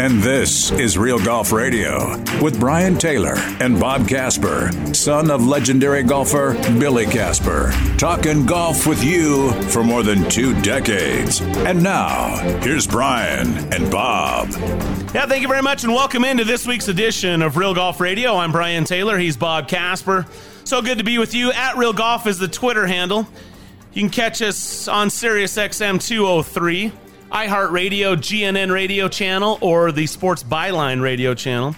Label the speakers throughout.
Speaker 1: And this is Real Golf Radio with Brian Taylor and Bob Casper, son of legendary golfer Billy Casper, talking golf with you for more than two decades. And now, here's Brian and Bob.
Speaker 2: Yeah, thank you very much and welcome into this week's edition of Real Golf Radio. I'm Brian Taylor, he's Bob Casper. So good to be with you. At Real Golf is the Twitter handle. You can catch us on Sirius XM 203 iHeartRadio, GNN radio channel, or the Sports Byline radio channel.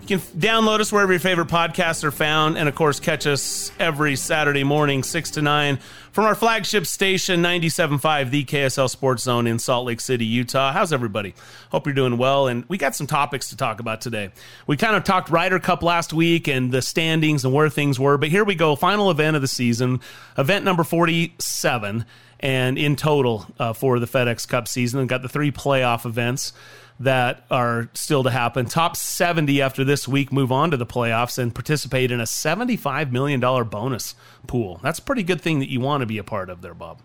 Speaker 2: You can download us wherever your favorite podcasts are found, and of course, catch us every Saturday morning, 6 to 9, from our flagship station, 97.5, the KSL Sports Zone in Salt Lake City, Utah. How's everybody? Hope you're doing well, and we got some topics to talk about today. We kind of talked Ryder Cup last week and the standings and where things were, but here we go. Final event of the season, event number 47 and in total uh, for the FedEx Cup season. And got the three playoff events that are still to happen. Top 70 after this week move on to the playoffs and participate in a $75 million bonus pool. That's a pretty good thing that you want to be a part of there, Bob.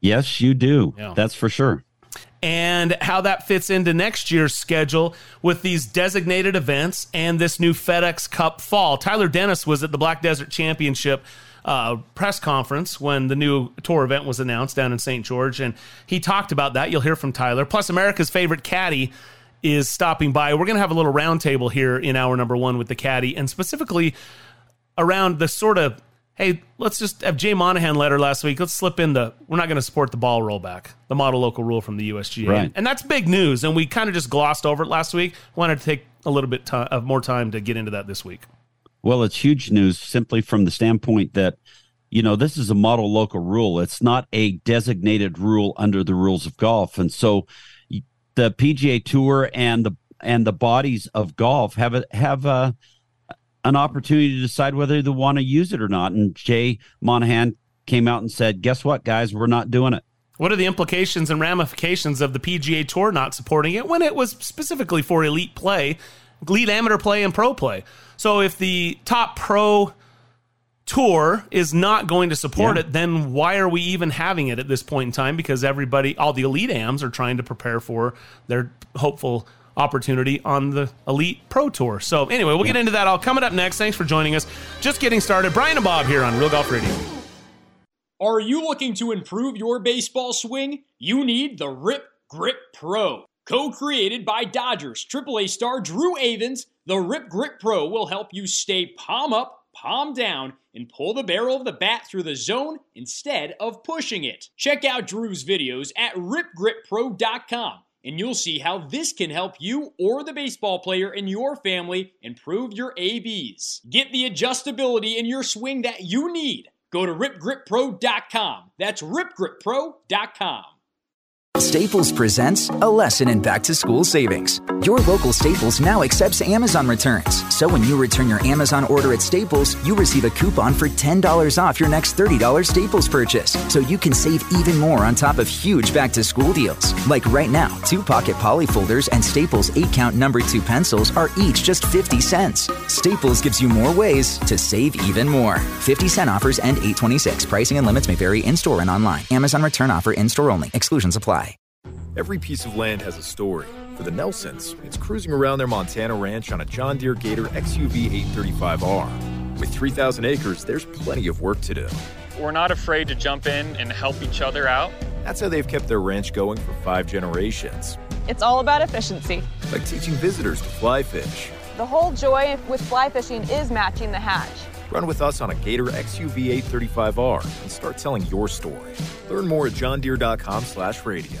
Speaker 3: Yes, you do. Yeah. That's for sure.
Speaker 2: And how that fits into next year's schedule with these designated events and this new FedEx Cup fall. Tyler Dennis was at the Black Desert Championship uh, press conference when the new tour event was announced down in St. George, and he talked about that. You'll hear from Tyler. Plus, America's favorite caddy is stopping by. We're going to have a little roundtable here in hour number one with the caddy, and specifically around the sort of hey, let's just have Jay Monahan letter last week. Let's slip in the we're not going to support the ball rollback, the model local rule from the USGA,
Speaker 3: right.
Speaker 2: and that's big news. And we kind of just glossed over it last week. Wanted to take a little bit of more time to get into that this week.
Speaker 3: Well, it's huge news simply from the standpoint that, you know, this is a model local rule. It's not a designated rule under the rules of golf. And so the PGA Tour and the and the bodies of golf have a, have a, an opportunity to decide whether they want to use it or not. And Jay Monahan came out and said, "Guess what, guys? We're not doing it."
Speaker 2: What are the implications and ramifications of the PGA Tour not supporting it when it was specifically for elite play, elite amateur play, and pro play? So if the top pro tour is not going to support yeah. it, then why are we even having it at this point in time? Because everybody, all the elite AMs are trying to prepare for their hopeful opportunity on the elite pro tour. So anyway, we'll yeah. get into that all coming up next. Thanks for joining us. Just getting started. Brian and Bob here on Real Golf Radio.
Speaker 4: Are you looking to improve your baseball swing? You need the Rip Grip Pro. Co-created by Dodgers AAA star Drew Avans the Rip Grip Pro will help you stay palm up, palm down, and pull the barrel of the bat through the zone instead of pushing it. Check out Drew's videos at ripgrippro.com and you'll see how this can help you or the baseball player in your family improve your ABs. Get the adjustability in your swing that you need. Go to ripgrippro.com. That's ripgrippro.com.
Speaker 5: Staples presents a lesson in back to school savings. Your local Staples now accepts Amazon returns. So when you return your Amazon order at Staples, you receive a coupon for $10 off your next $30 Staples purchase. So you can save even more on top of huge back to school deals. Like right now, two pocket poly folders and Staples 8 count number 2 pencils are each just 50 cents. Staples gives you more ways to save even more. 50 cent offers end 826. Pricing and limits may vary in store and online. Amazon return offer in store only. Exclusions apply.
Speaker 6: Every piece of land has a story. For the Nelsons, it's cruising around their Montana ranch on a John Deere Gator XUV 835R. With 3,000 acres, there's plenty of work to do.
Speaker 7: We're not afraid to jump in and help each other out.
Speaker 6: That's how they've kept their ranch going for five generations.
Speaker 8: It's all about efficiency.
Speaker 6: Like teaching visitors to fly fish.
Speaker 8: The whole joy with fly fishing is matching the hatch.
Speaker 6: Run with us on a Gator XUV 835R and start telling your story. Learn more at johndeere.com slash radio.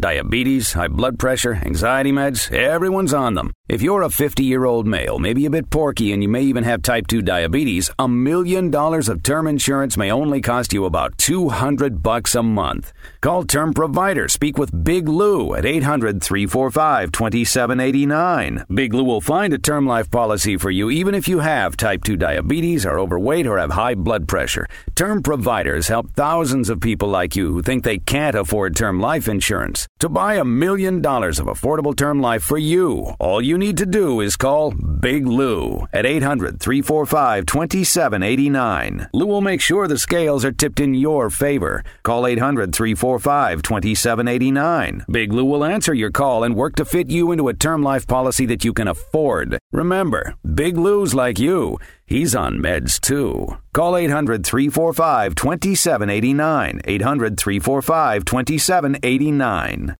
Speaker 9: Diabetes, high blood pressure, anxiety meds, everyone's on them. If you're a 50 year old male, maybe a bit porky, and you may even have type 2 diabetes, a million dollars of term insurance may only cost you about 200 bucks a month. Call Term Provider. Speak with Big Lou at 800 345 2789. Big Lou will find a term life policy for you even if you have type 2 diabetes, are overweight, or have high blood pressure. Term Providers help thousands of people like you who think they can't afford term life insurance. To buy a million dollars of affordable term life for you, all you need to do is call Big Lou at 800 345 2789. Lou will make sure the scales are tipped in your favor. Call 800 345 2789. Big Lou will answer your call and work to fit you into a term life policy that you can afford. Remember, Big Lou's like you. He's on meds too. Call 800 345 2789. 800 345 2789.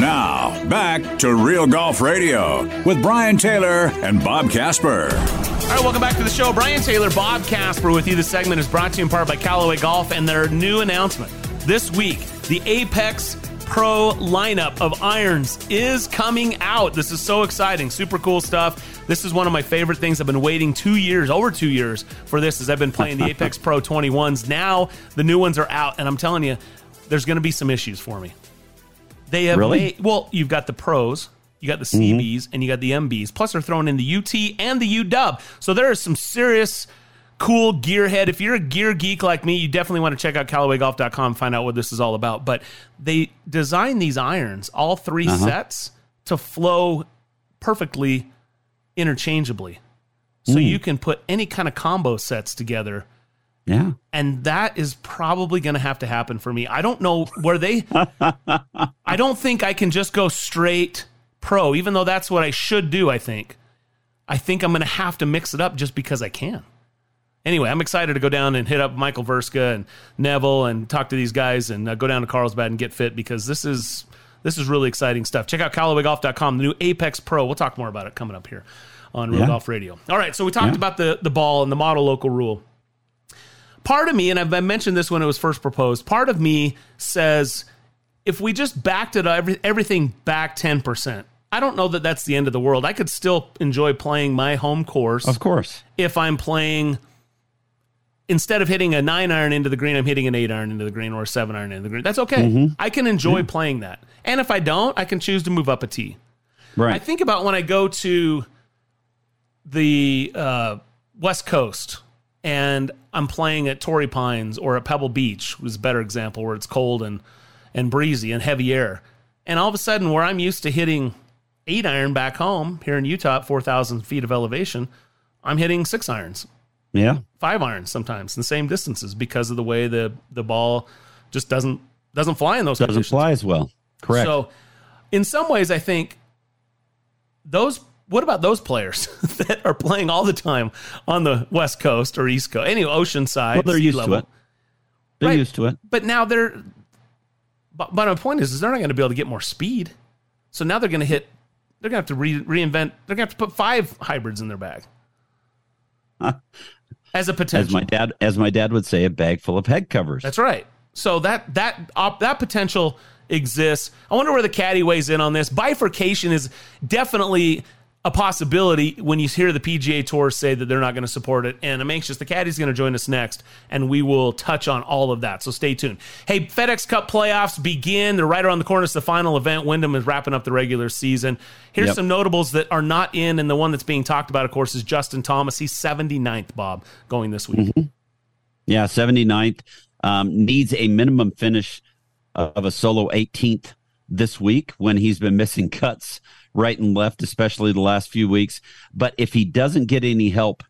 Speaker 1: Now, back to Real Golf Radio with Brian Taylor and Bob Casper.
Speaker 2: All right, welcome back to the show. Brian Taylor, Bob Casper with you. This segment is brought to you in part by Callaway Golf and their new announcement. This week, the Apex Pro lineup of irons is coming out. This is so exciting. Super cool stuff. This is one of my favorite things. I've been waiting two years, over two years, for this as I've been playing the Apex Pro 21s. Now the new ones are out, and I'm telling you, there's going to be some issues for me. They have
Speaker 3: Really?
Speaker 2: made, well, you've got the pros, you got the
Speaker 3: Mm-hmm.
Speaker 2: CBs, and you got the MBs. Plus, they're throwing in the UT and the UW. So there is some serious cool gearhead. If you're a gear geek like me, you definitely want to check out CallawayGolf.com and find out what this is all about. But they designed these irons, all 3
Speaker 3: Uh-huh.
Speaker 2: sets, to flow perfectly interchangeably. So
Speaker 3: Mm.
Speaker 2: you can put any kind of combo sets together
Speaker 3: Yeah.
Speaker 2: and that is probably going to have to happen for me. I don't know where they. I don't think I can just go straight pro, even though that's what I should do. I think. I think I'm going to have to mix it up just because I can. Anyway, I'm excited to go down and hit up Michael Verska and Neville and talk to these guys and uh, go down to Carlsbad and get fit because this is this is really exciting stuff. Check out CallawayGolf.com, the new Apex Pro. We'll talk more about it coming up here on Real
Speaker 3: Yeah.
Speaker 2: Golf Radio. All right, so we talked
Speaker 3: Yeah.
Speaker 2: about the the ball and the model local rule part of me, and I've mentioned this when it was first proposed, part of me says if we just backed it every, everything back 10%, I don't know that that's the end of the world. I could still enjoy playing my home course
Speaker 3: Of course.
Speaker 2: if I'm playing instead of hitting a nine iron into the green, I'm hitting an eight iron into the green or a seven iron into the green. That's okay. I can enjoy playing that. And if I don't, I can choose to move up a tee.
Speaker 3: Right.
Speaker 2: I think about when I go to the uh, West Coast and I'm playing at Torrey Pines or at Pebble Beach, was a better example where it's cold and and breezy and heavy air. And all of a sudden, where I'm used to hitting eight iron back home here in Utah at 4,000 feet of elevation, I'm hitting six irons,
Speaker 3: yeah.
Speaker 2: five irons sometimes, in the same distances because of the way the the ball just doesn't doesn't fly in those
Speaker 3: Doesn't
Speaker 2: conditions.
Speaker 3: fly as well. Correct.
Speaker 2: So, in some ways, I think those. What about those players that are playing all the time on the West Coast or East Coast? Anyway, Oceanside.
Speaker 3: well, they're used
Speaker 2: level.
Speaker 3: to it. They're
Speaker 2: Right.
Speaker 3: used to it.
Speaker 2: But now they're But, but my point is, is they're not going to be able to get more speed. So now they're going to hit. They're to have to re- reinvent. They're to have to put five hybrids in their bag. As a potential,
Speaker 3: as my dad, as my dad would say, a bag full of head covers.
Speaker 2: That's right. So that that op, that potential exists. I wonder where the caddy weighs in on this. Bifurcation is definitely a possibility when you hear the PGA Tour say that they're not going to support it. And I'm anxious. The caddy's going to join us next, and we will touch on all of that. So stay tuned. Hey, FedEx Cup playoffs begin. They're right around the corner. It's the final event. Wyndham is wrapping up the regular season. Here's yep. some notables that are not in, and the one that's being talked about, of course, is Justin Thomas. He's 79th, Bob, going this week. Mm-hmm.
Speaker 3: Yeah, 79th. Um, needs a minimum finish of a solo 18th this week when he's been missing cuts right and left, especially the last few weeks. But if he doesn't get any help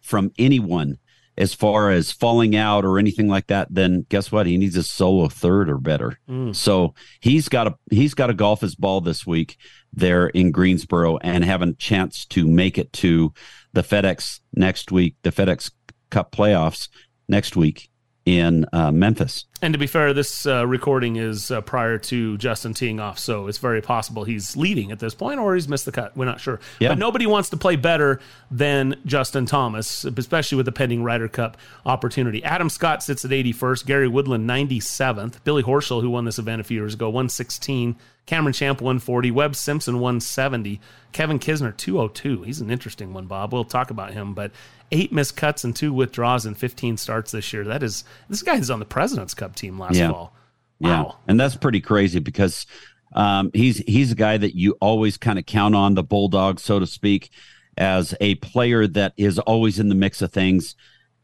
Speaker 3: from anyone as far as falling out or anything like that, then guess what? He needs a solo third or better. Mm. So he's got a he's got to golf his ball this week there in Greensboro and have a chance to make it to the FedEx next week, the FedEx Cup playoffs next week in uh, Memphis.
Speaker 2: And to be fair, this uh, recording is uh, prior to Justin teeing off, so it's very possible he's leading at this point or he's missed the cut. We're not sure. Yeah. But nobody wants to play better than Justin Thomas, especially with the pending Ryder Cup opportunity. Adam Scott sits at 81st, Gary Woodland 97th, Billy Horschel, who won this event a few years ago, 116, Cameron Champ 140, Webb Simpson 170, Kevin Kisner 202. He's an interesting one, Bob. We'll talk about him, but eight missed cuts and two withdraws in 15 starts this year. That is this guy is on the President's Cup team last
Speaker 3: yeah.
Speaker 2: fall.
Speaker 3: Wow. Yeah, and that's pretty crazy because um, he's he's a guy that you always kind of count on the bulldog, so to speak, as a player that is always in the mix of things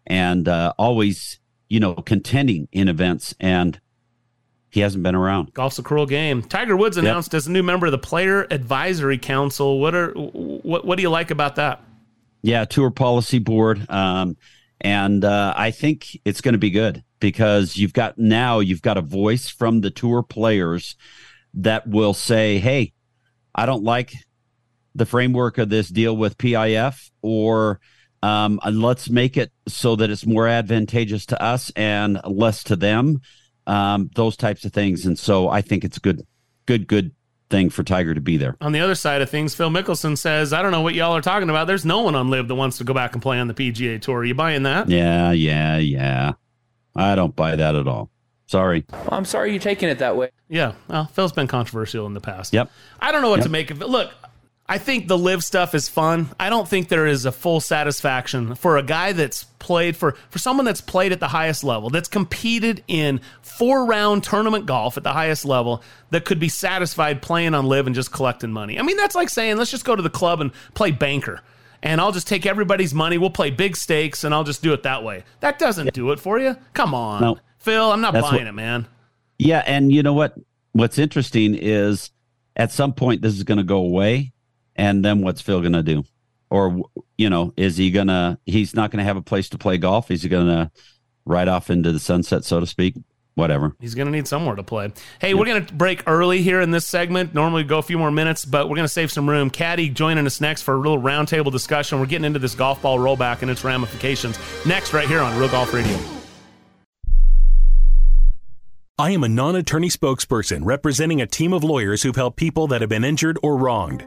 Speaker 3: and uh, always you know contending in events and he hasn't been around.
Speaker 2: Golf's a cruel game. Tiger Woods announced yep. as a new member of the Player Advisory Council. What are what what do you like about that?
Speaker 3: Yeah, tour policy board. Um, and uh, I think it's going to be good because you've got now you've got a voice from the tour players that will say, "Hey, I don't like the framework of this deal with PIF," or um, "Let's make it so that it's more advantageous to us and less to them." Um, those types of things, and so I think it's good, good, good thing for Tiger to be there.
Speaker 2: On the other side of things, Phil Mickelson says, I don't know what y'all are talking about. There's no one on LIV that wants to go back and play on the PGA Tour. Are you buying that?
Speaker 3: Yeah, yeah, yeah. I don't buy that at all. Sorry.
Speaker 10: Well, I'm sorry you're taking it that way.
Speaker 2: Yeah. Well, Phil's been controversial in the past.
Speaker 3: Yep.
Speaker 2: I don't know what
Speaker 3: yep.
Speaker 2: to make of it. Look, I think the LIV stuff is fun. I don't think there is a full satisfaction for a guy that's played for for someone that's played at the highest level, that's competed in four round tournament golf at the highest level, that could be satisfied playing on LIV and just collecting money. I mean, that's like saying let's just go to the club and play banker. And I'll just take everybody's money. We'll play big stakes and I'll just do it that way. That doesn't do it for you. Come on. No, Phil, I'm not buying what, it, man.
Speaker 3: Yeah, and you know what? What's interesting is at some point this is going to go away and then what's Phil going to do? Or, you know, is he going to, he's not going to have a place to play golf. Is he going to ride off into the sunset, so to speak? Whatever.
Speaker 2: He's going to need somewhere to play. Hey, yep. we're going to break early here in this segment. Normally go a few more minutes, but we're going to save some room. Caddy joining us next for a little roundtable discussion. We're getting into this golf ball rollback and its ramifications next, right here on Real Golf Radio.
Speaker 11: I am a non attorney spokesperson representing a team of lawyers who've helped people that have been injured or wronged.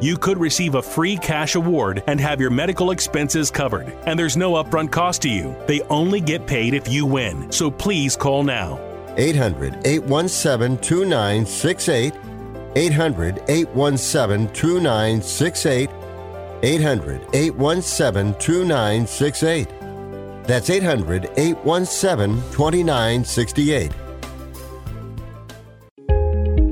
Speaker 11: You could receive a free cash award and have your medical expenses covered. And there's no upfront cost to you. They only get paid if you win. So please call now.
Speaker 12: 800 817 2968. 800 817 2968 800 817 2968. That's 800 817 2968.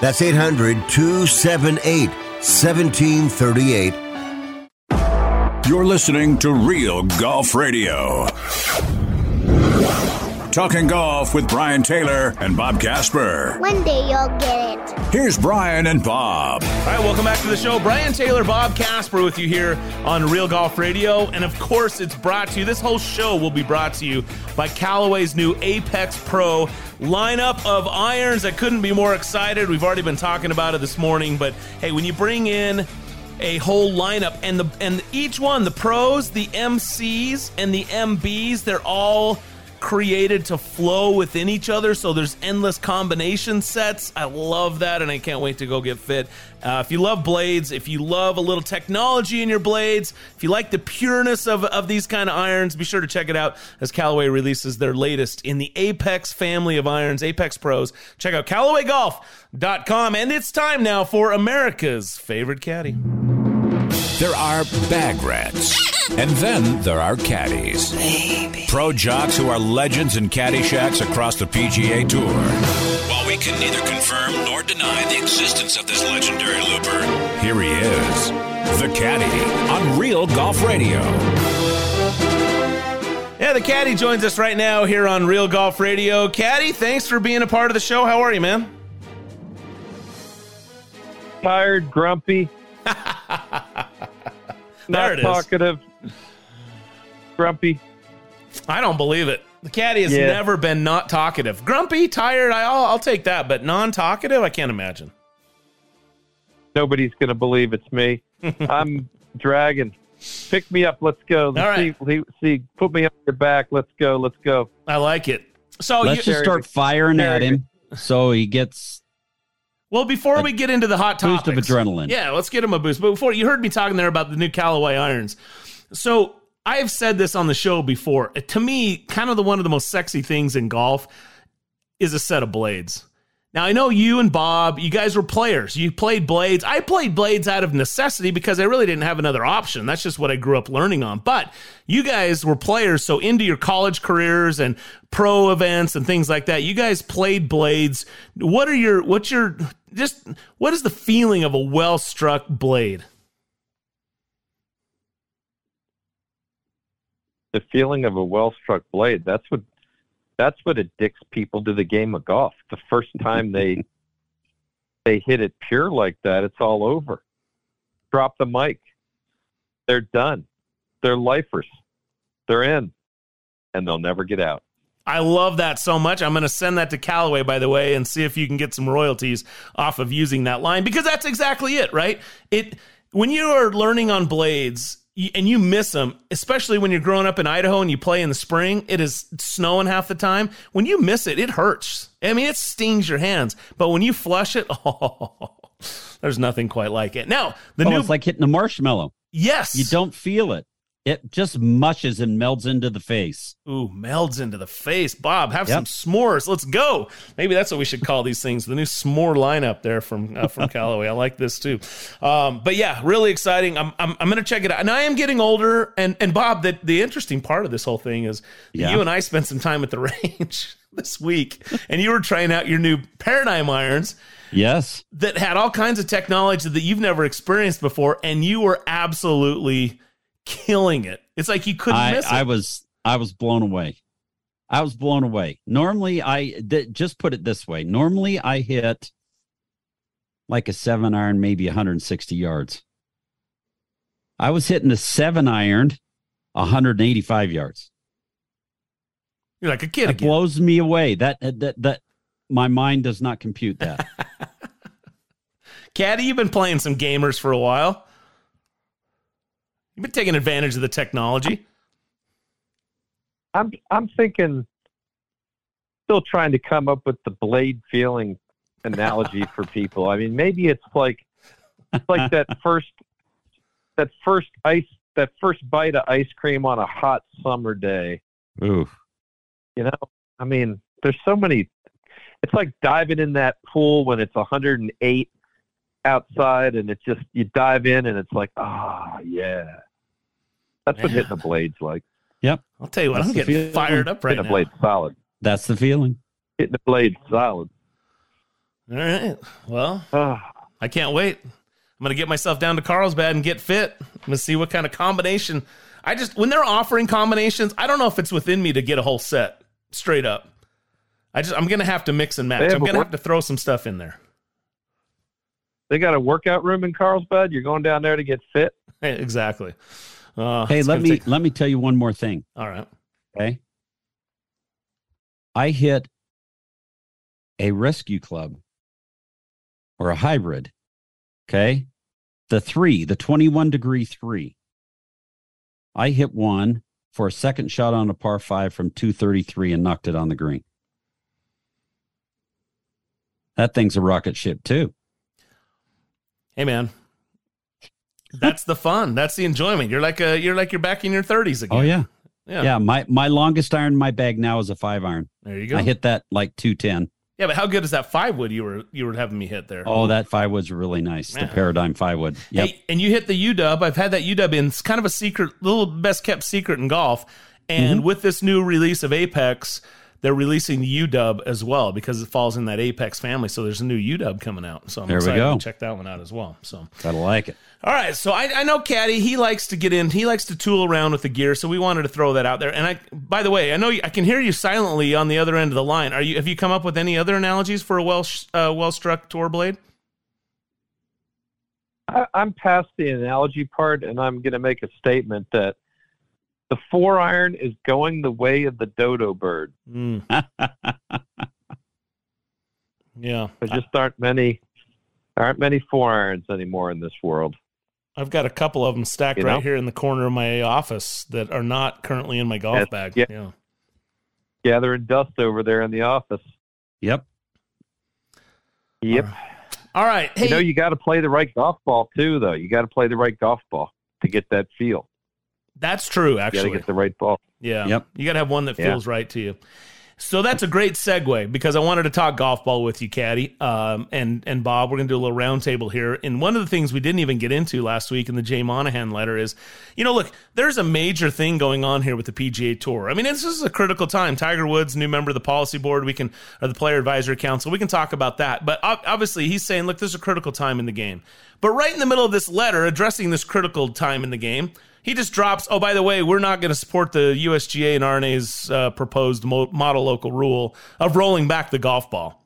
Speaker 12: That's 800 278 1738.
Speaker 1: You're listening to Real Golf Radio. Talking golf with Brian Taylor and Bob Casper.
Speaker 13: One day you'll get it.
Speaker 1: Here's Brian and Bob.
Speaker 2: All right, welcome back to the show. Brian Taylor, Bob Casper with you here on Real Golf Radio. And of course, it's brought to you, this whole show will be brought to you by Callaway's new Apex Pro lineup of irons. I couldn't be more excited. We've already been talking about it this morning, but hey, when you bring in a whole lineup and the and each one, the pros, the MCs, and the MBs, they're all created to flow within each other. So there's endless combination sets. I love that, and I can't wait to go get fit. Uh, if you love blades, if you love a little technology in your blades, if you like the pureness of, of these kind of irons, be sure to check it out as Callaway releases their latest in the Apex family of irons, Apex Pros. Check out CallawayGolf.com. And it's time now for America's favorite caddy.
Speaker 14: There are bag rats, and then there are caddies. Pro jocks who are legends in caddy shacks across the PGA Tour.
Speaker 15: While we can neither confirm nor deny the existence of this legendary looper,
Speaker 14: Here he is, the caddy on Real Golf Radio.
Speaker 2: Yeah, the caddy joins us right now here on Real Golf Radio. Caddy, thanks for being a part of the show. How are you, man?
Speaker 16: Tired, grumpy,
Speaker 2: There
Speaker 16: not
Speaker 2: it is.
Speaker 16: talkative, grumpy.
Speaker 2: I don't believe it. The caddy has
Speaker 16: Yeah.
Speaker 2: never been not talkative. Grumpy, tired, I- I'll, I'll take that, but non talkative, I can't imagine.
Speaker 16: Nobody's going to believe it's me. I'm dragging. Pick me up. Let's go.
Speaker 2: All right.
Speaker 16: see, see, put me on your back. Let's go. Let's go.
Speaker 2: I like it. So
Speaker 3: Let's
Speaker 2: you,
Speaker 3: just start firing at him so he gets
Speaker 2: Well, before we get into the hot
Speaker 3: boost
Speaker 2: topics,
Speaker 3: of adrenaline.
Speaker 2: Yeah, let's get him a boost. But before you heard me talking there about the new Callaway irons. So I have said this on the show before. To me, kind of the one of the most sexy things in golf is a set of blades. Now I know you and Bob, you guys were players. You played blades. I played blades out of necessity because I really didn't have another option. That's just what I grew up learning on. But you guys were players, so into your college careers and pro events and things like that, you guys played blades. What are your what's your just what is the feeling of a well struck blade?
Speaker 16: The feeling of a well-struck blade. That's what. That's what addicts people to the game of golf. The first time they they hit it pure like that, it's all over. Drop the mic. They're done. They're lifers. They're in, and they'll never get out.
Speaker 2: I love that so much. I'm going to send that to Callaway, by the way, and see if you can get some royalties off of using that line because that's exactly it, right? It when you are learning on blades and you miss them, especially when you're growing up in Idaho and you play in the spring, it is snowing half the time. When you miss it, it hurts. I mean, it stings your hands. But when you flush it, oh, there's nothing quite like it. Now, the
Speaker 3: oh,
Speaker 2: new
Speaker 3: it's like hitting a marshmallow.
Speaker 2: yes,
Speaker 3: You don't feel it. It just mushes and melds into the face.
Speaker 2: Ooh, melds into the face. Bob, have
Speaker 3: Yep.
Speaker 2: some s'mores. Let's go. Maybe that's what we should call these things. The new s'more lineup there from uh, from Callaway. I like this too. Um, but yeah, really exciting. I'm I'm, I'm going to check it out. And I am getting older. And and Bob, the the interesting part of this whole thing is
Speaker 3: Yeah.
Speaker 2: you and I spent some time at the range this week, and you were trying out your new paradigm irons
Speaker 3: Yes.
Speaker 2: that had all kinds of technology that you've never experienced before, and you were absolutely killing it. It's like you couldn't
Speaker 3: I,
Speaker 2: miss it.
Speaker 3: I was I was blown away. I was blown away. Normally, I th- just put it this way. Normally, I hit like a seven iron, maybe 160 yards. I was hitting a seven iron, 185 yards.
Speaker 2: You're like a kid
Speaker 3: It
Speaker 2: again.
Speaker 3: blows me away. That that that my mind does not compute that.
Speaker 2: Caddy, you've been playing some gamers for a while. You've been taking advantage of the technology.
Speaker 16: I'm I'm thinking, still trying to come up with the blade feeling analogy for people. I mean, maybe it's like it's like that first that first ice that first bite of ice cream on a hot summer day.
Speaker 3: Ooh.
Speaker 16: You know, I mean, there's so many. It's like diving in that pool when it's 108 outside, and it's just you dive in, and it's like, ah, yeah. That's what hitting the blades like.
Speaker 3: Yep.
Speaker 2: I'll tell you what,
Speaker 3: That's
Speaker 2: I'm getting
Speaker 3: feeling.
Speaker 2: fired up right
Speaker 16: hitting
Speaker 2: now.
Speaker 16: the blade solid.
Speaker 3: That's the feeling.
Speaker 16: Hitting the blade solid.
Speaker 2: All right. Well,
Speaker 16: Ah.
Speaker 2: I can't wait. I'm going to get myself down to Carlsbad and get fit. I'm going to see what kind of combination. I just, when they're offering combinations, I don't know if it's within me to get a whole set straight up. I just, I'm going to have to mix and match. I'm going to
Speaker 16: work-
Speaker 2: have to throw some stuff in there.
Speaker 16: They got a workout room in Carlsbad. You're going down there to get fit.
Speaker 2: exactly. Uh,
Speaker 3: Hey, let me
Speaker 2: take-
Speaker 3: let me tell you one more thing.
Speaker 2: all right.
Speaker 3: Okay. I hit a rescue club or a hybrid. Okay. The three, the 21 degree three. I hit one for a second shot on a par five from 233 and knocked it on the green. That thing's a rocket ship, too.
Speaker 2: Hey, man. That's the fun. That's the enjoyment. You're like a, you're like you're back in your 30s again.
Speaker 3: Oh, yeah.
Speaker 2: Yeah.
Speaker 3: Yeah. my, my longest iron in my bag now is a five iron.
Speaker 2: There you go.
Speaker 3: I hit that like 210.
Speaker 2: Yeah, but how good is that five wood you were you were having me hit there?
Speaker 3: Oh, that five wood's really nice.
Speaker 2: Man.
Speaker 3: The paradigm five wood. Yep.
Speaker 2: Hey, and you hit the UW. I've had that UW in. It's kind of a secret, little best kept secret in golf. And
Speaker 3: Mm-hmm.
Speaker 2: with this new release of Apex, they're releasing the UW as well because it falls in that Apex family. So there's a new UW coming out. So I'm
Speaker 3: There we
Speaker 2: excited
Speaker 3: go.
Speaker 2: to check that one out as well. So
Speaker 3: Gotta like it.
Speaker 2: all right, so I, I know Caddy. He likes to get in. He likes to tool around with the gear. So we wanted to throw that out there. And I, by the way, I know you, I can hear you silently on the other end of the line. Are you? Have you come up with any other analogies for a well uh, well struck tour blade?
Speaker 16: I, I'm past the analogy part, and I'm going to make a statement that the four iron is going the way of the dodo bird.
Speaker 2: Mm. yeah,
Speaker 16: There just aren't many, aren't many four irons anymore in this world.
Speaker 2: I've got a couple of them stacked
Speaker 16: You
Speaker 2: right
Speaker 16: know?
Speaker 2: here in the corner of my office that are not currently in my golf
Speaker 16: Yes,
Speaker 2: bag.
Speaker 16: yeah.
Speaker 2: yeah.
Speaker 16: Gathering dust over there in the office.
Speaker 3: Yep.
Speaker 16: Yep.
Speaker 2: All right. Hey,
Speaker 16: You know, you got to play the right golf ball too, though. You got to play the right golf ball to get that feel.
Speaker 2: That's true. Actually.
Speaker 16: You gotta get the right ball.
Speaker 2: Yeah.
Speaker 3: Yep.
Speaker 2: You got to have one that
Speaker 16: Yeah.
Speaker 2: feels right to you. So that's a great segue because I wanted to talk golf ball with you, Caddy, um, and and Bob. We're going to do a little roundtable here. And one of the things we didn't even get into last week in the Jay Monahan letter is, you know, look, there's a major thing going on here with the PGA Tour. I mean, this is a critical time. Tiger Woods, new member of the policy board, we can or the Player Advisory Council, we can talk about that. But obviously, he's saying, look, there's a critical time in the game. But right in the middle of this letter addressing this critical time in the game, he just drops, oh, by the way, we're not going to support the USGA and R&A's uh, proposed mo- model local rule of rolling back the golf ball.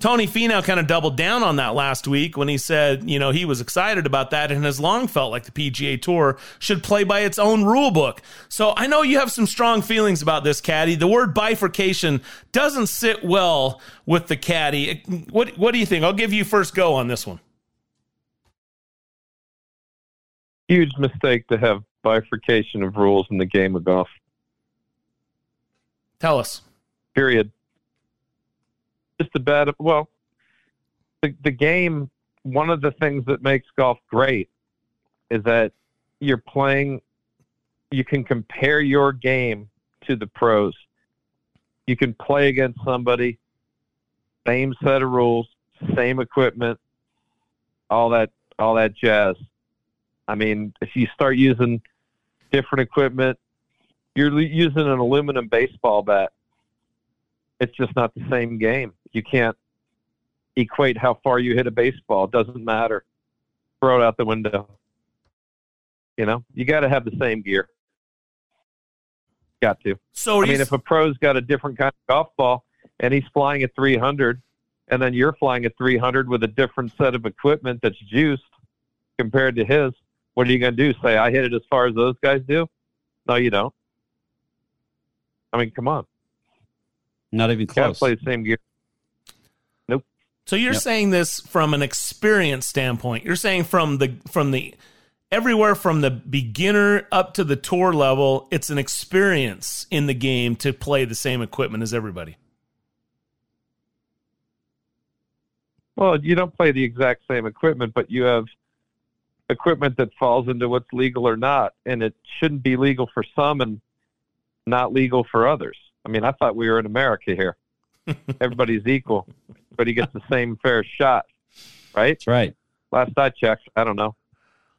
Speaker 2: Tony Finau kind of doubled down on that last week when he said, you know, he was excited about that and has long felt like the PGA Tour should play by its own rule book. So I know you have some strong feelings about this, Caddy. The word bifurcation doesn't sit well with the Caddy. What, what do you think? I'll give you first go on this one.
Speaker 16: Huge mistake to have bifurcation of rules in the game of golf.
Speaker 2: Tell us.
Speaker 16: Period. Just a bad. Well, the the game. One of the things that makes golf great is that you're playing you can compare your game to the pros. You can play against somebody, same set of rules, same equipment, all that all that jazz. I mean, if you start using different equipment, you're using an aluminum baseball bat. It's just not the same game. You can't equate how far you hit a baseball. It doesn't matter. Throw it out the window. You know, you got to have the same gear. Got to.
Speaker 2: So
Speaker 16: I mean, if a pro's got a different kind of golf ball and he's flying at 300, and then you're flying at 300 with a different set of equipment that's juiced compared to his, what are you going to do? Say I hit it as far as those guys do? No, you don't. I mean, come on.
Speaker 3: Not even
Speaker 16: You gotta
Speaker 3: close.
Speaker 16: play the same gear. Nope.
Speaker 2: So you're
Speaker 3: Yep.
Speaker 2: saying this from an experience standpoint. You're saying from the from the everywhere from the beginner up to the tour level, it's an experience in the game to play the same equipment as everybody.
Speaker 16: Well, you don't play the exact same equipment, but you have equipment that falls into what's legal or not, and it shouldn't be legal for some and not legal for others. I mean, I thought we were in America here. Everybody's equal, but he gets the same fair shot, right?
Speaker 3: That's right.
Speaker 16: Last I checked, I don't know.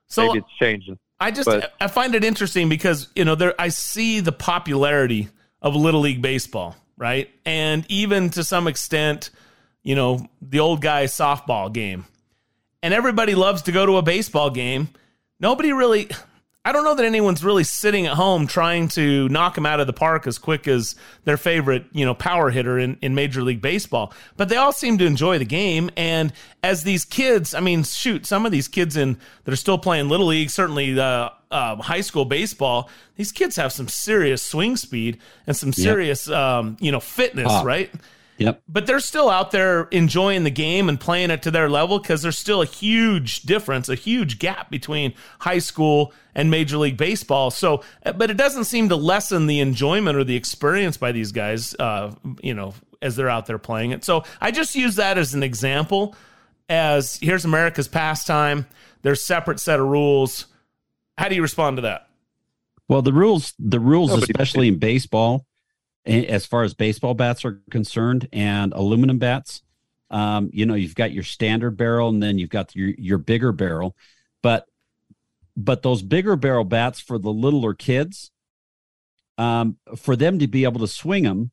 Speaker 2: So-
Speaker 16: Maybe it's changing.
Speaker 2: I just
Speaker 16: But-
Speaker 2: I find it interesting because you know there I see the popularity of little league baseball, right? And even to some extent, you know, the old guy softball game. And everybody loves to go to a baseball game. Nobody really I don't know that anyone's really sitting at home trying to knock them out of the park as quick as their favorite, you know, power hitter in, in Major League Baseball. But they all seem to enjoy the game. And as these kids, I mean, shoot, some of these kids in that are still playing little league, certainly uh, uh, high school baseball, these kids have some serious swing speed and some serious, um, you know, fitness,
Speaker 3: Pop.
Speaker 2: right?
Speaker 3: Yep.
Speaker 2: But they're still out there enjoying the game and playing it to their level because there's still a huge difference, a huge gap between high school and Major League Baseball. So, but it doesn't seem to lessen the enjoyment or the experience by these guys, uh, you know, as they're out there playing it. So I just use that as an example. As here's America's pastime. There's separate set of rules. How do you respond to that?
Speaker 3: Well, the rules, the rules,
Speaker 16: Nobody-
Speaker 3: especially in baseball, a- as far as baseball bats are concerned, and aluminum bats, um, you know, you've got your standard barrel, and then you've got your your bigger barrel, but but those bigger barrel bats for the littler kids, um, for them to be able to swing them,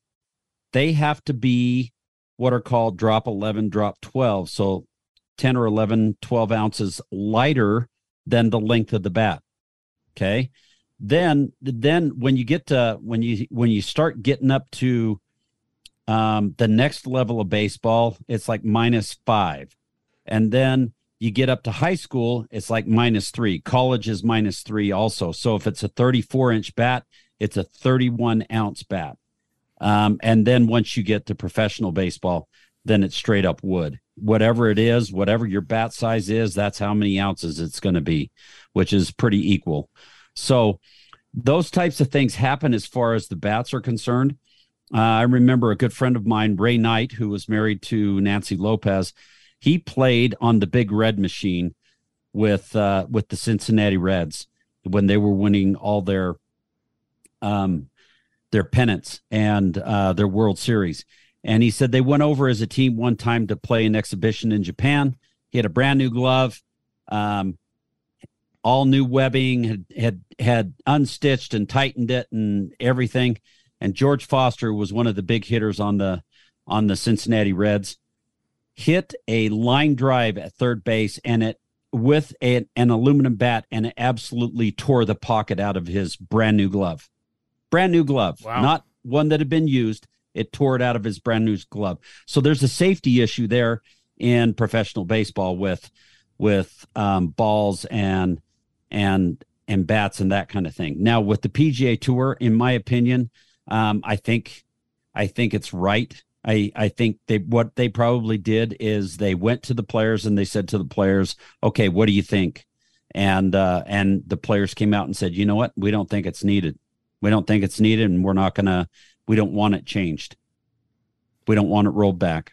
Speaker 3: they have to be what are called drop 11, drop 12. So 10 or 11, 12 ounces lighter than the length of the bat. Okay. Then, then when you get to, when you, when you start getting up to, um, the next level of baseball, it's like minus five. And then you get up to high school, it's like minus three. College is minus three also. So if it's a 34 inch bat, it's a 31 ounce bat. Um, and then once you get to professional baseball, then it's straight up wood. Whatever it is, whatever your bat size is, that's how many ounces it's going to be, which is pretty equal. So those types of things happen as far as the bats are concerned. Uh, I remember a good friend of mine, Ray Knight, who was married to Nancy Lopez. He played on the Big Red machine with uh, with the Cincinnati Reds when they were winning all their um, their pennants and uh, their World Series. And he said they went over as a team one time to play an exhibition in Japan. He had a brand new glove, um, all new webbing, had, had had unstitched and tightened it and everything. And George Foster was one of the big hitters on the on the Cincinnati Reds. Hit a line drive at third base and it with a, an aluminum bat and it absolutely tore the pocket out of his brand new glove. Brand new glove,
Speaker 2: Wow.
Speaker 3: not one that had been used. It tore it out of his brand new glove. So there's a safety issue there in professional baseball with with um, balls and and and bats and that kind of thing. Now with the PGA Tour, in my opinion, um, I think I think it's right. I I think they what they probably did is they went to the players and they said to the players, "Okay, what do you think?" And uh, and the players came out and said, "You know what? We don't think it's needed. We don't think it's needed, and we're not gonna. We don't want it changed. We don't want it rolled back."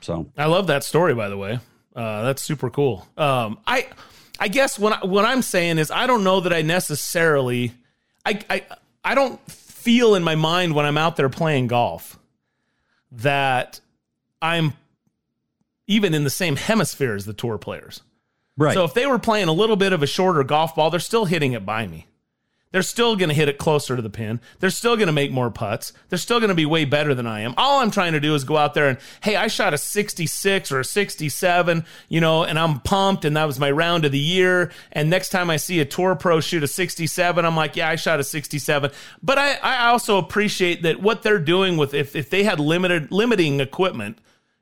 Speaker 3: So
Speaker 2: I love that story, by the way. Uh, that's super cool. Um, I, I guess what I, what I'm saying is I don't know that I necessarily. I, I I don't feel in my mind when I'm out there playing golf that I'm even in the same hemisphere as the tour players.
Speaker 3: Right.
Speaker 2: So if they were playing a little bit of a shorter golf ball, they're still hitting it by me. They're still going to hit it closer to the pin. They're still going to make more putts. They're still going to be way better than I am. All I'm trying to do is go out there and, hey, I shot a 66 or a 67, you know, and I'm pumped and that was my round of the year. And next time I see a tour pro shoot a 67, I'm like, yeah, I shot a 67. But I, I also appreciate that what they're doing with, if, if they had limited, limiting equipment,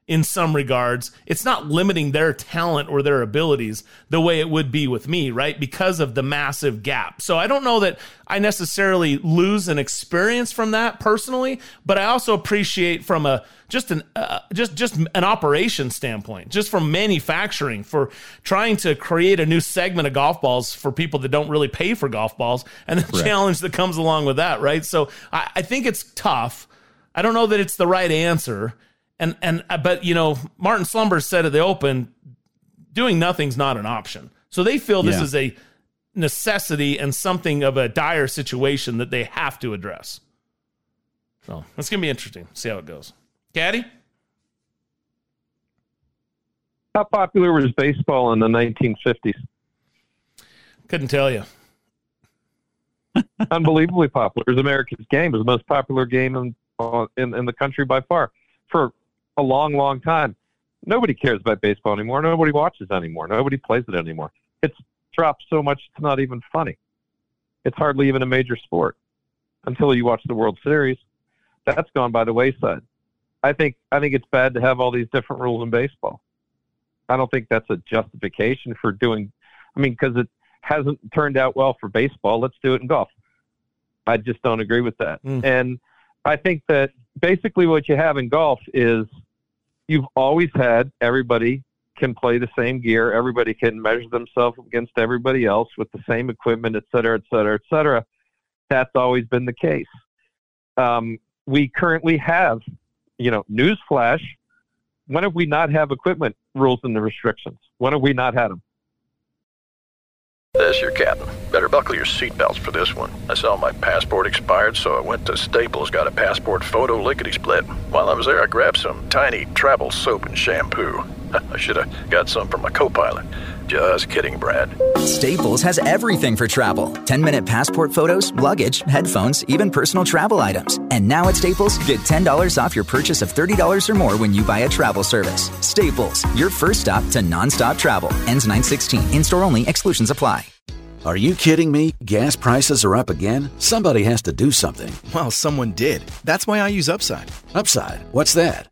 Speaker 2: in some regards. It's not limiting their talent or their abilities the way it would be with me, right? Because of the massive gap. So I don't know that I necessarily lose an experience from that personally, but I also appreciate from a just an uh, just just an operation standpoint, just from manufacturing for trying to create a new segment of golf balls for people that don't really pay for golf balls and the right. challenge that comes along with that, right? So I, I think it's tough. I don't know that it's the right answer and and uh, but you know, Martin Slumbers said at the Open, doing nothing's not an option. So they feel this yeah. is a necessity and something of a dire situation that they have to address. So it's gonna be interesting. See how it goes. Caddy?
Speaker 16: How popular was baseball in the 1950s?
Speaker 2: Couldn't tell you.
Speaker 16: Unbelievably popular. It was America's game. It was the most popular game in, uh, in, in the country by far for a long, long time. Nobody cares about baseball anymore. Nobody watches anymore. Nobody plays it anymore. It's dropped so much it's not even funny. It's hardly even a major sport until you watch the World Series. That's gone by the wayside. I think I think it's bad to have all these different rules in baseball. I don't think that's a justification for doing. I mean, because it hasn't turned out well for baseball, let's do it in golf. I just don't agree with that. Mm. And I think that basically what you have in golf is you've always had everybody can play the same gear, everybody can measure themselves against everybody else with the same equipment, et cetera, et cetera, et cetera. That's always been the case. Um, we currently have, you know, newsflash. When have we not have equipment rules and the restrictions? When have we not had them?
Speaker 17: This your captain. Buckle your seatbelts for this one. I saw my passport expired, so I went to Staples, got a passport photo lickety split. While I was there, I grabbed some tiny travel soap and shampoo. I should have got some for my co pilot. Just kidding, Brad.
Speaker 5: Staples has everything for travel 10 minute passport photos, luggage, headphones, even personal travel items. And now at Staples, get $10 off your purchase of $30 or more when you buy a travel service. Staples, your first stop to nonstop travel. Ends 916. In store only, exclusions apply.
Speaker 18: Are you kidding me? Gas prices are up again? Somebody has to do something.
Speaker 6: Well, someone did. That's why I use Upside.
Speaker 18: Upside? What's that?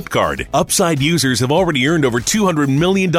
Speaker 11: card. Upside users have already earned over $200 million.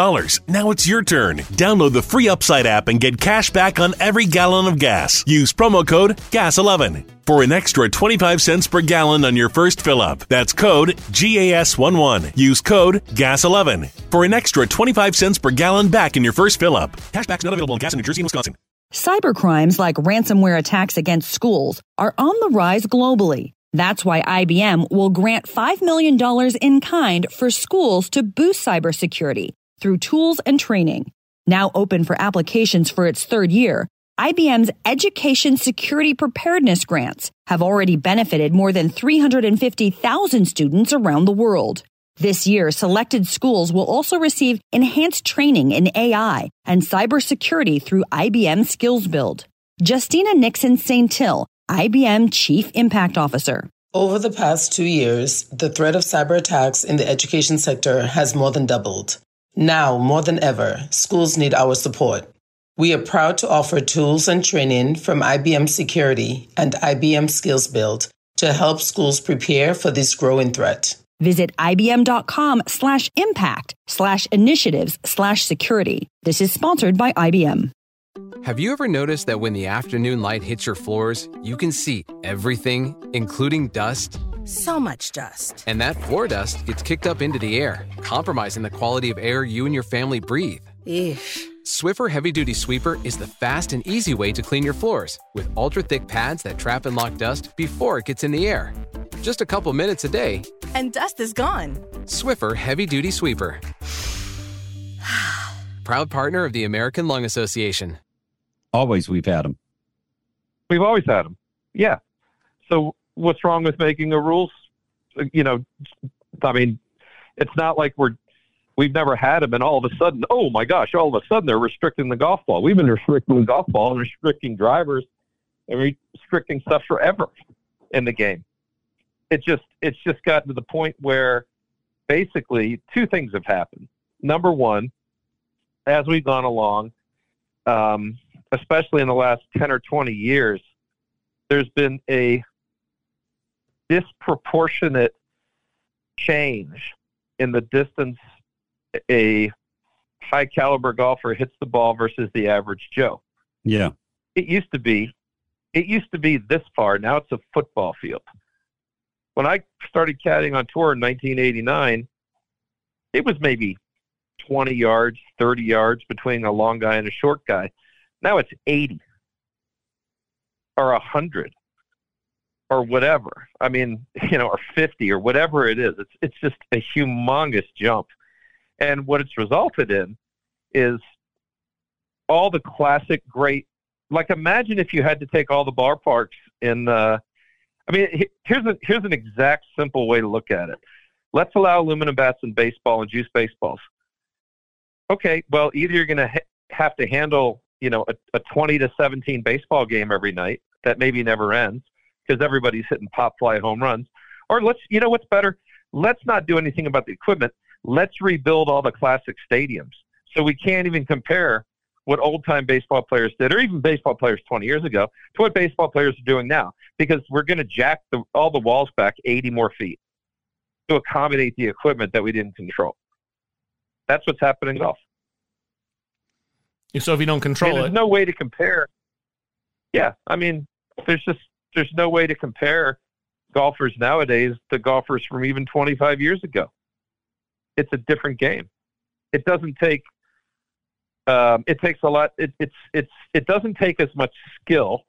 Speaker 11: Now it's your turn. Download the free Upside app and get cash back on every gallon of gas. Use promo code GAS11 for an extra 25 cents per gallon on your first fill up. That's code GAS11. Use code GAS11 for an extra 25 cents per gallon back in your first fill up. Cashback's not available in gas in New Jersey and Wisconsin.
Speaker 19: Cybercrimes like ransomware attacks against schools are on the rise globally. That's why IBM will grant $5 million in kind for schools to boost cybersecurity through tools and training. Now open for applications for its third year, IBM's Education Security Preparedness Grants have already benefited more than 350,000 students around the world. This year, selected schools will also receive enhanced training in AI and cybersecurity through IBM Skills Build. Justina Nixon Saintil IBM Chief Impact Officer.
Speaker 20: Over the past two years, the threat of cyber attacks in the education sector has more than doubled. Now, more than ever, schools need our support. We are proud to offer tools and training from IBM Security and IBM Skills Build to help schools prepare for this growing threat.
Speaker 19: Visit ibm.com slash impact slash initiatives slash security. This is sponsored by IBM.
Speaker 21: Have you ever noticed that when the afternoon light hits your floors, you can see everything, including dust?
Speaker 22: So much dust.
Speaker 21: And that floor dust gets kicked up into the air, compromising the quality of air you and your family breathe.
Speaker 22: Eesh.
Speaker 21: Swiffer Heavy Duty Sweeper is the fast and easy way to clean your floors with ultra thick pads that trap and lock dust before it gets in the air. Just a couple minutes a day.
Speaker 22: And dust is gone.
Speaker 21: Swiffer Heavy Duty Sweeper. Proud partner of the American Lung Association.
Speaker 3: Always we've had them.
Speaker 16: We've always had them. Yeah. So what's wrong with making a rules? You know, I mean, it's not like we're we've never had them, and all of a sudden, oh my gosh, all of a sudden they're restricting the golf ball. We've been restricting the golf ball and restricting drivers and restricting stuff forever in the game. It just it's just gotten to the point where basically two things have happened. Number one, as we've gone along, um, especially in the last ten or twenty years, there's been a disproportionate change in the distance a high caliber golfer hits the ball versus the average Joe.
Speaker 3: Yeah.
Speaker 16: It used to be it used to be this far. Now it's a football field. When I started caddying on tour in 1989, it was maybe 20 yards, 30 yards between a long guy and a short guy. Now it's 80 or 100 or whatever. I mean, you know, or 50 or whatever it is. It's it's just a humongous jump. And what it's resulted in is all the classic great like imagine if you had to take all the ballparks in uh I mean here's a here's an exact simple way to look at it. Let's allow aluminum bats in baseball and juice baseballs. Okay, well either you're going to ha- have to handle, you know, a, a 20 to 17 baseball game every night that maybe never ends because everybody's hitting pop fly home runs or let's you know what's better? Let's not do anything about the equipment let's rebuild all the classic stadiums. So we can't even compare what old time baseball players did, or even baseball players 20 years ago, to what baseball players are doing now, because we're going to jack the, all the walls back 80 more feet to accommodate the equipment that we didn't control. That's what's happening in golf.
Speaker 2: So if you don't control
Speaker 16: I mean, there's
Speaker 2: it,
Speaker 16: no way to compare. Yeah, I mean, there's just there's no way to compare golfers nowadays to golfers from even 25 years ago it's a different game. It doesn't take. Um, it takes a lot. It, it's it's it doesn't take as much skill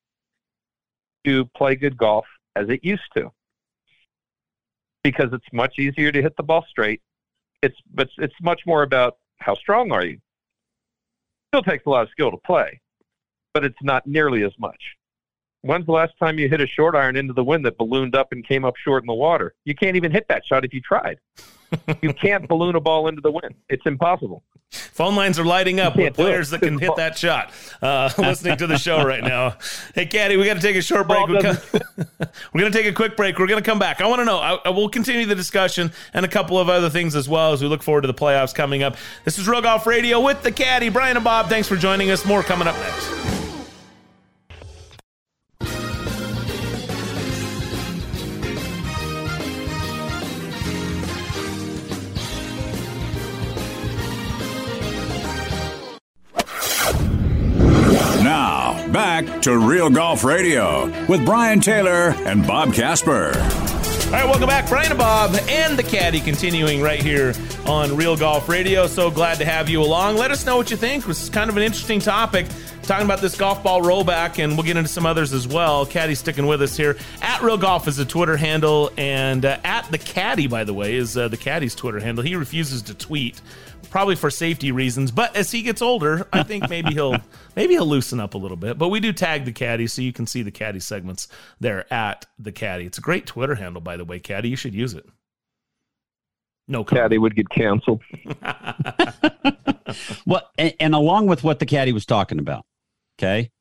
Speaker 16: to play good golf as it used to because it's much easier to hit the ball straight. It's but it's much more about how strong are you. Still takes a lot of skill to play, but it's not nearly as much. When's the last time you hit a short iron into the wind that ballooned up and came up short in the water? You can't even hit that shot if you tried. you can't balloon a ball into the wind. It's impossible.
Speaker 2: Phone lines are lighting up with players that can hit that shot. Uh, listening to the show right now. Hey, Caddy, we got to take a short break. We're, we're going to take a quick break. We're going to come back. I want to know. I, I will continue the discussion and a couple of other things as well as we look forward to the playoffs coming up. This is Real Golf Radio with the Caddy, Brian and Bob. Thanks for joining us. More coming up next.
Speaker 14: Back to Real Golf Radio with Brian Taylor and Bob Casper.
Speaker 2: All right, welcome back, Brian and Bob and the Caddy, continuing right here on Real Golf Radio. So glad to have you along. Let us know what you think. This is kind of an interesting topic, talking about this golf ball rollback, and we'll get into some others as well. Caddy sticking with us here. At Real Golf is the Twitter handle, and uh, at the Caddy, by the way, is uh, the Caddy's Twitter handle. He refuses to tweet probably for safety reasons. But as he gets older, I think maybe he'll maybe he'll loosen up a little bit. But we do tag the caddy, so you can see the caddy segments there at the caddy. It's a great Twitter handle, by the way, caddy. You should use it. No
Speaker 16: comment. caddy would get canceled.
Speaker 3: well, and, and along with what the caddy was talking about, okay,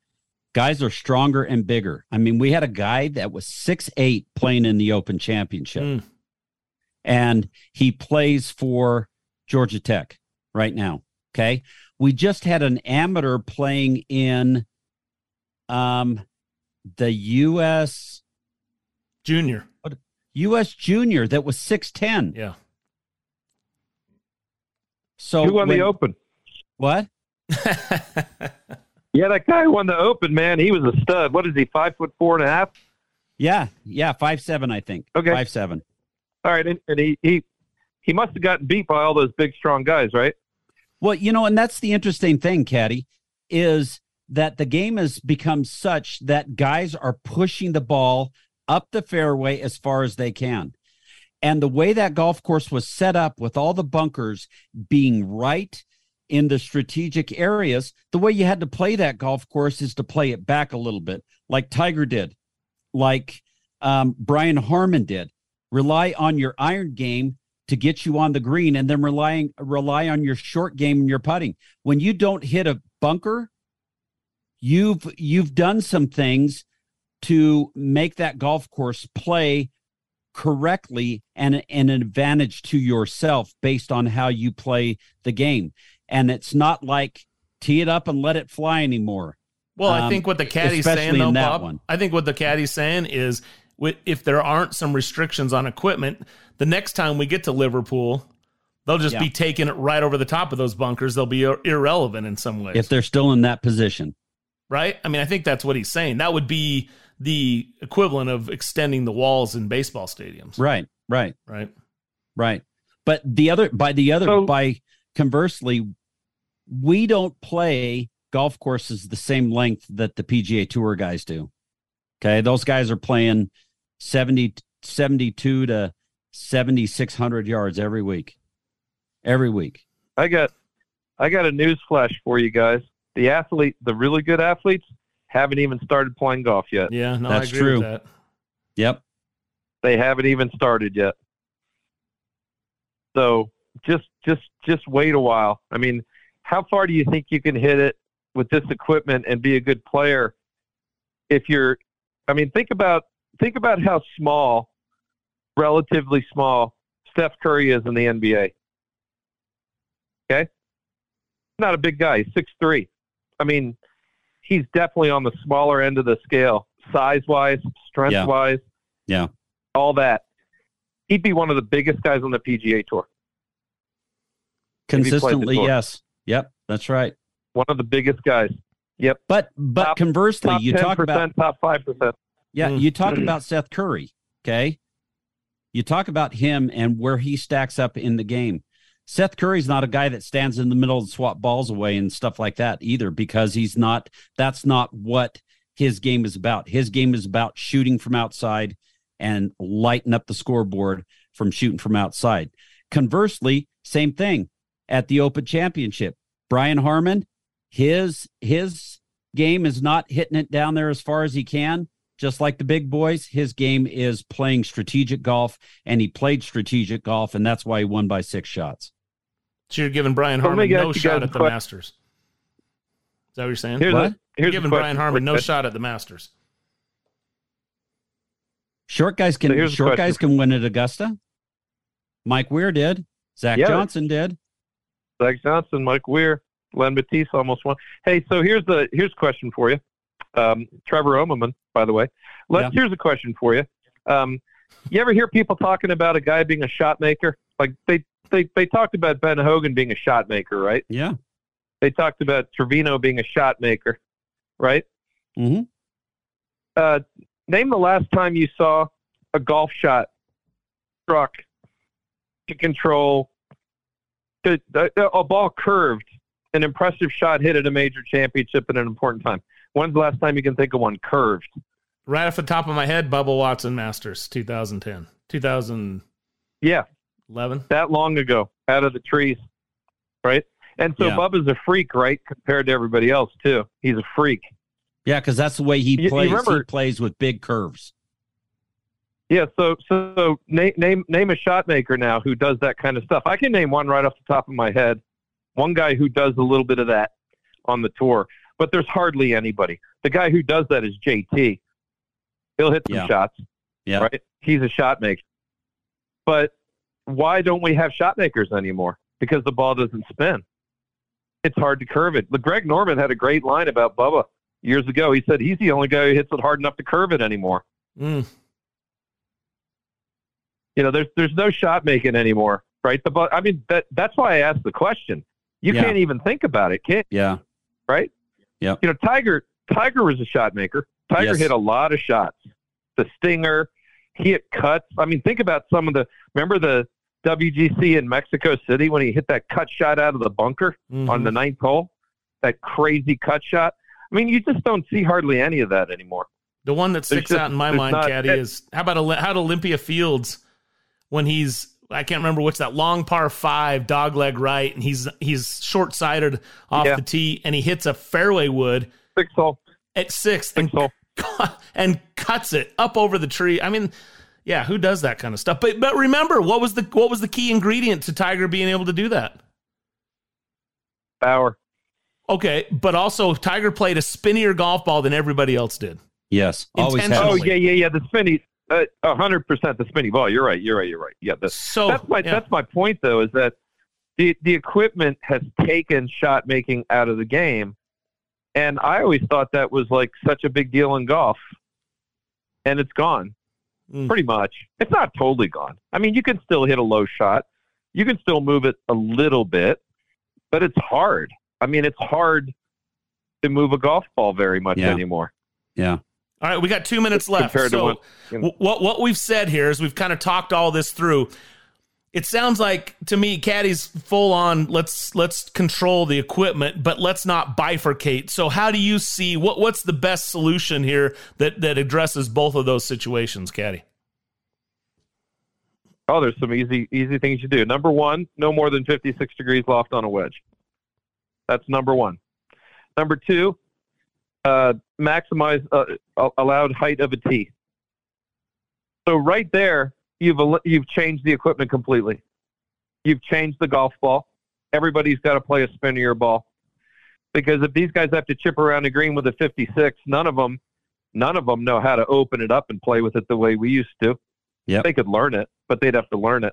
Speaker 3: guys are stronger and bigger. I mean, we had a guy that was six eight playing in the Open Championship, mm. and he plays for Georgia Tech right now. Okay. We just had an amateur playing in um the US
Speaker 2: junior.
Speaker 3: US junior that was 6'10.
Speaker 2: Yeah.
Speaker 3: So
Speaker 16: who won when, the open?
Speaker 3: What?
Speaker 16: Yeah, that guy won the Open, man. He was a stud. What is he? Five foot four and a half.
Speaker 3: Yeah, yeah, five seven, I think.
Speaker 16: Okay.
Speaker 3: five seven.
Speaker 16: All right, and, and he he he must have gotten beat by all those big, strong guys, right?
Speaker 3: Well, you know, and that's the interesting thing, Caddy, is that the game has become such that guys are pushing the ball up the fairway as far as they can. And the way that golf course was set up with all the bunkers being right in the strategic areas, the way you had to play that golf course is to play it back a little bit, like Tiger did, like um, Brian Harman did. Rely on your iron game to get you on the green, and then relying rely on your short game and your putting. When you don't hit a bunker, you've you've done some things to make that golf course play correctly and, and an advantage to yourself based on how you play the game. And it's not like tee it up and let it fly anymore.
Speaker 2: Well, I
Speaker 3: Um,
Speaker 2: think what the caddy's saying, though, Bob,
Speaker 3: one.
Speaker 2: I think what the caddy's saying is if there aren't some restrictions on equipment, the next time we get to Liverpool, they'll just
Speaker 3: Yeah.
Speaker 2: be taking it right over the top of those bunkers. They'll be ir- irrelevant in some ways.
Speaker 3: If they're still in that position.
Speaker 2: right? I mean, I think that's what he's saying. That would be the equivalent of extending the walls in baseball stadiums.
Speaker 3: Right, right,
Speaker 2: Right.
Speaker 3: right. But the other by the other by conversely, we don't play golf courses the same length that the PGA Tour guys do. Okay, those guys are playing 70 72 to 7600 yards every week. Every week.
Speaker 16: I got I got a news flash for you guys. The athlete, the really good athletes, haven't even started playing golf yet.
Speaker 2: Yeah, no,
Speaker 3: That's
Speaker 2: I agree
Speaker 3: true.
Speaker 2: with that.
Speaker 3: Yep.
Speaker 16: They haven't even started yet. So just just just wait a while. I mean, how far do you think you can hit it with this equipment and be a good player if you're I mean, think about think about how small, relatively small Steph Curry is in the NBA. Okay? Not a big guy, he's six three. I mean, he's definitely on the smaller end of the scale, size wise, strength
Speaker 3: Yeah.
Speaker 16: wise,
Speaker 3: Yeah.
Speaker 16: all that. He'd be one of the biggest guys on the PGA tour. If he played the
Speaker 3: Consistently,
Speaker 16: tour.
Speaker 3: yes. Yep, that's right.
Speaker 16: One of the biggest guys. Yep.
Speaker 3: But but
Speaker 16: Top-
Speaker 3: conversely,
Speaker 16: top
Speaker 3: you talk about
Speaker 16: top five percent.
Speaker 3: Yeah, hmm. you talk hmm. about Steph Curry, okay? You talk about him and where he stacks up in the game. Steph Curry's not a guy that stands in the middle and swap balls away and stuff like that either, because he's not. That's not what his game is about. His game is about shooting from outside and lighting up the scoreboard from shooting from outside. Conversely, same thing at the Open Championship. Brian Harman, his his game is not hitting it down there as far as he can just like the big boys his game is playing strategic golf and he played strategic golf and that's why he won by six shots
Speaker 2: So you're giving Brian
Speaker 16: So Harman
Speaker 2: no shot at the
Speaker 16: que-
Speaker 2: Masters. Is that what you're saying?
Speaker 16: Here's a-
Speaker 3: What?
Speaker 2: You're
Speaker 16: a
Speaker 2: giving Brian
Speaker 16: for
Speaker 2: Harman no shot at the Masters.
Speaker 3: short guys can
Speaker 16: here's the
Speaker 3: short guys can win at augusta mike weir did zach
Speaker 16: Yeah.
Speaker 3: johnson did
Speaker 16: Zach Johnson, Mike Weir, Len Mattiace almost won. Hey, so here's the here's a question for you. Um, Trevor Immelman, by the way. Let's here's a question for you. Um, you ever hear people talking about a guy being a shot maker? Like they they they talked about Ben Hogan being a shot maker, right?
Speaker 3: yeah
Speaker 16: They talked about Trevino being a shot maker, right?
Speaker 3: mm-hmm.
Speaker 16: Uh, name the last time you saw a golf shot struck to control to, a, a ball curved, an impressive shot hit at a major championship at an important time. When's the last time you can think of one curved?
Speaker 2: Right off the top of my head, Bubba Watson Masters 2010. 2011.
Speaker 16: Yeah, that long ago, out of the trees, right? And so
Speaker 3: Yeah.
Speaker 16: Bubba's a freak, right? Compared to everybody else, too. He's a freak.
Speaker 3: yeah because that's the way he
Speaker 16: You- you
Speaker 3: plays he plays with big curves
Speaker 16: Yeah, so so name name name a shot maker now who does that kind of stuff. I can name one right off the top of my head. One guy who does a little bit of that on the tour, but there's hardly anybody. The guy who does that is JT. He'll hit some
Speaker 3: Yeah.
Speaker 16: shots,
Speaker 3: yeah
Speaker 16: right? He's a shot maker. But why don't we have shot makers anymore? Because the ball doesn't spin. It's hard to curve it. But Greg Norman had a great line about Bubba years ago. He said he's the only guy who hits it hard enough to curve it anymore.
Speaker 2: Mm.
Speaker 16: You know, there's there's no shot making anymore, right? The but I mean that that's why I asked the question. You
Speaker 3: Yeah.
Speaker 16: can't even think about it, can't
Speaker 3: yeah
Speaker 16: right?
Speaker 3: Yeah.
Speaker 16: You know, Tiger Tiger was a shot maker. Tiger
Speaker 3: Yes.
Speaker 16: hit a lot of shots. The stinger, he hit cuts. I mean, think about some of the. Remember the WGC in Mexico City when he hit that cut shot out of the bunker on mm-hmm. the ninth hole? That crazy cut shot. I mean, you just don't see hardly any of that anymore.
Speaker 2: The one that sticks
Speaker 16: just-
Speaker 2: out in my mind,
Speaker 16: not-
Speaker 2: Caddy, is how about Oli- how about Olympia Fields when he's I can't remember which that long par five dog leg right, and he's he's short sighted off
Speaker 16: Yeah.
Speaker 2: the tee, and he hits a fairway wood
Speaker 16: six hole
Speaker 2: at sixth and and cuts it up over the tree. I mean, yeah, who does that kind of stuff? But but remember, what was the what was the key ingredient to Tiger being able to do that?
Speaker 16: Power.
Speaker 2: Okay, but also Tiger played a spinnier golf ball than everybody else did.
Speaker 3: Yes, always has.
Speaker 16: Oh yeah, yeah, yeah. The spinny, a Uh, hundred percent the spinning ball. You're right. You're right. You're right. Yeah. The,
Speaker 2: so
Speaker 16: that's my that's my point though is that the the equipment has taken shot making out of the game, and I always thought that was like such a big deal in golf, and it's gone. Mm. Pretty much, it's not totally gone. I mean, you can still hit a low shot, you can still move it a little bit, but it's hard. I mean, it's hard to move a golf ball very much
Speaker 3: Yeah.
Speaker 16: anymore.
Speaker 3: Yeah.
Speaker 2: All right, we got two minutes left.
Speaker 16: Compared to
Speaker 2: so
Speaker 16: what-
Speaker 2: wh- what what we've said here is we've kind of talked all this through. It sounds like to me, Caddy's full on. Let's let's control the equipment, but let's not bifurcate. So, how do you see what what's the best solution here that that addresses both of those situations, Caddy?
Speaker 16: Oh, there's some easy easy things you do. Number one, no more than 56 degrees loft on a wedge. That's number one. Number two, uh, maximize uh, allowed height of a tee. So right there, you've you've changed the equipment completely. You've changed the golf ball. Everybody's got to play a spinnier ball because if these guys have to chip around the green with a 56, none of them, none of them know how to open it up and play with it the way we used to.
Speaker 3: Yeah,
Speaker 16: they could learn it, but they'd have to learn it.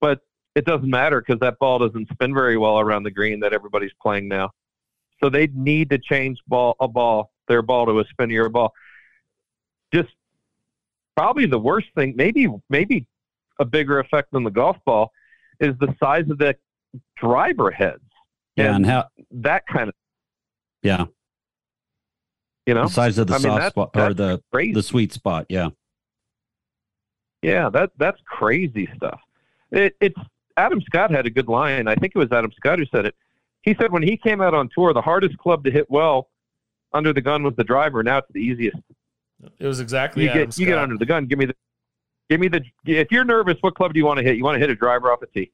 Speaker 16: But it doesn't matter because that ball doesn't spin very well around the green that everybody's playing now. So they need to change ball a ball their ball to a spinnier ball. Just probably the worst thing, maybe maybe a bigger effect than the golf ball, is the size of the driver heads.
Speaker 3: Yeah, and how
Speaker 16: that kind of
Speaker 3: yeah.
Speaker 16: you know
Speaker 3: The size of the
Speaker 16: I mean,
Speaker 3: soft
Speaker 16: that's-
Speaker 3: spot or the
Speaker 16: crazy.
Speaker 3: the sweet spot, yeah.
Speaker 16: Yeah, that that's crazy stuff. It, it's Adam Scott had a good line. I think it was Adam Scott who said it. He said when he came out on tour, the hardest club to hit well under the gun was the driver. Now it's the easiest.
Speaker 2: It was exactly
Speaker 16: You
Speaker 2: Adam
Speaker 16: get you get under the gun. Give me the give me the. If you're nervous, what club do you want to hit? You want to hit a driver off a tee.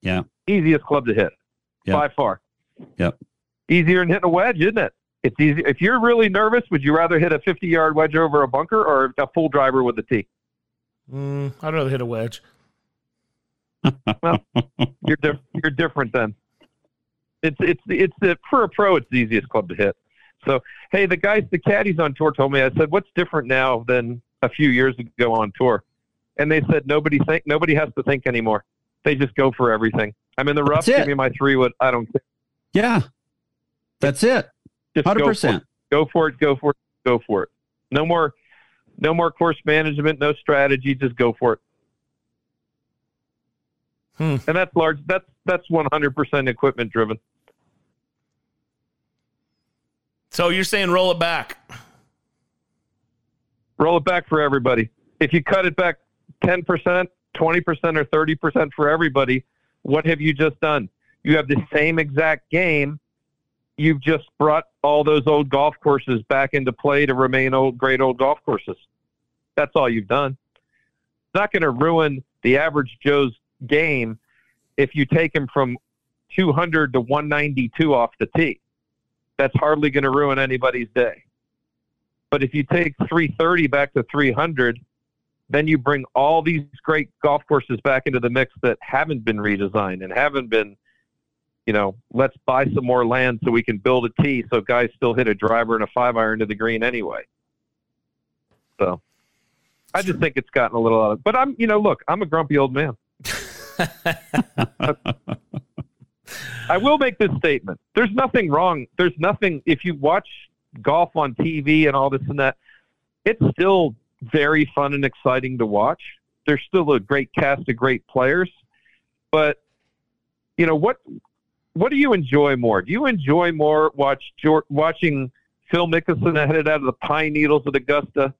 Speaker 3: Yeah.
Speaker 16: Easiest club to hit
Speaker 3: Yeah.
Speaker 16: by far.
Speaker 3: Yep.
Speaker 16: Easier than hitting a wedge, isn't it? It's easy. If you're really nervous, would you rather hit a 50 yard wedge over a bunker or a full driver with a tee?
Speaker 2: Mm, I'd rather hit a wedge.
Speaker 16: well, you're diff- you're different then. It's it's it's the, for a pro, it's the easiest club to hit. So hey, the guys, the caddies on tour told me. I said, what's different now than a few years ago on tour? And they said nobody think nobody has to think anymore. They just go for everything. I'm in the rough. Give me my three wood. I don't care.
Speaker 3: Yeah. That's it.
Speaker 16: Just
Speaker 3: Hundred
Speaker 16: go for
Speaker 3: percent.
Speaker 16: it. Go for it. Go for it. Go for it. No more, no more course management. No strategy. Just go for it.
Speaker 2: Hmm.
Speaker 16: And that's large. That's that's 100% equipment driven.
Speaker 2: So you're saying roll it back?
Speaker 16: Roll it back for everybody. If you cut it back 10%, 20%, or 30% for everybody, what have you just done? You have the same exact game. You've just brought all those old golf courses back into play to remain old, great old golf courses. That's all you've done. It's not going to ruin the average Joe's game if you take him from 200 to 192 off the tee. That's hardly going to ruin anybody's day. But if you take 330 back to 300, then you bring all these great golf courses back into the mix that haven't been redesigned and haven't been, you know, let's buy some more land so we can build a tee so guys still hit a driver and a five iron to the green anyway. So I just think it's gotten a little out of, but I'm, you know, look, I'm a grumpy old man. I will make this statement. There's nothing wrong. There's nothing, if you watch golf on TV and all this and that, it's still very fun and exciting to watch. There's still a great cast of great players. But, you know, what what do you enjoy more? Do you enjoy more watch watching Phil Mickelson headed out of the Pine Needles at Augusta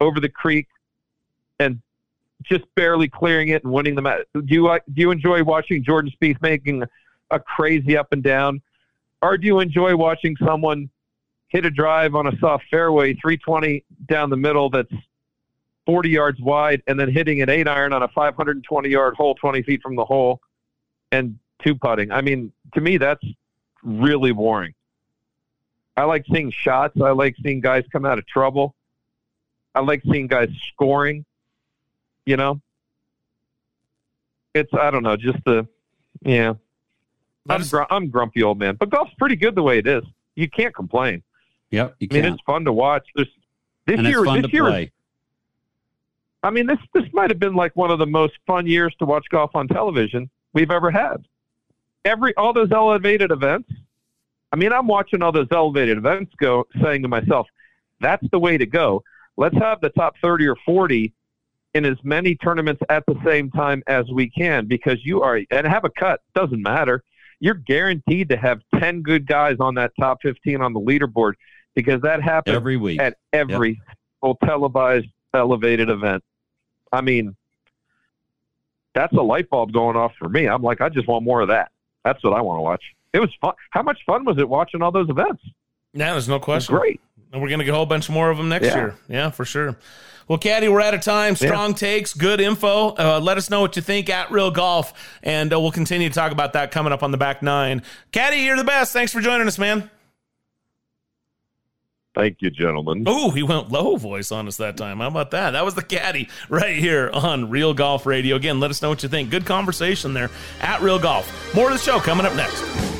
Speaker 16: over the creek and just barely clearing it and winning the match? Do you? Do you enjoy watching Jordan Spieth making a crazy up and down, or do you enjoy watching someone hit a drive on a soft fairway, 320 down the middle that's 40 yards wide, and then hitting an eight iron on a 520 yard hole 20 feet from the hole and two putting? I mean, to me, that's really boring. I like seeing shots. I like seeing guys come out of trouble. I like seeing guys scoring. You know, it's I don't know, just the yeah. I'm gr- I'm grumpy old man, but golf's pretty good the way it is. You can't complain.
Speaker 3: Yep, you
Speaker 16: I mean, it's fun to watch. This this
Speaker 3: and
Speaker 16: year, this year,
Speaker 3: play.
Speaker 16: I mean, this this might have been like one of the most fun years to watch golf on television we've ever had. Every all those elevated events. I mean, I'm watching all those elevated events go, saying to myself, "That's the way to go. Let's have the top 30 or 40 in as many tournaments at the same time as we can, because you are and have a cut doesn't matter. You're guaranteed to have 10 good guys on that top 15 on the leaderboard because that happens
Speaker 3: Every week.
Speaker 16: at every single televised elevated event. I mean, that's a light bulb going off for me. I'm like, I just want more of that. That's what I want to watch. It was fun. How much fun was it watching all those events?
Speaker 2: Yeah, there's no question.
Speaker 16: great.
Speaker 2: And we're going to get a whole bunch more of them next
Speaker 16: Yeah.
Speaker 2: year. Yeah, for sure. Well, Caddy, we're out of time. Strong takes, good info. Uh, let us know what you think at Real Golf, and uh, we'll continue to talk about that coming up on the back nine. Caddy, you're the best. Thanks for joining us, man.
Speaker 16: Thank you, gentlemen.
Speaker 2: Oh, he went low voice on us that time. How about that? That was the caddy right here on Real Golf Radio. Again, let us know what you think. Good conversation there at Real Golf. More of the show coming up next.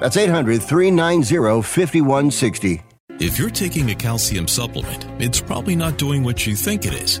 Speaker 12: That's 800 390 5160.
Speaker 18: If you're taking a calcium supplement, it's probably not doing what you think it is.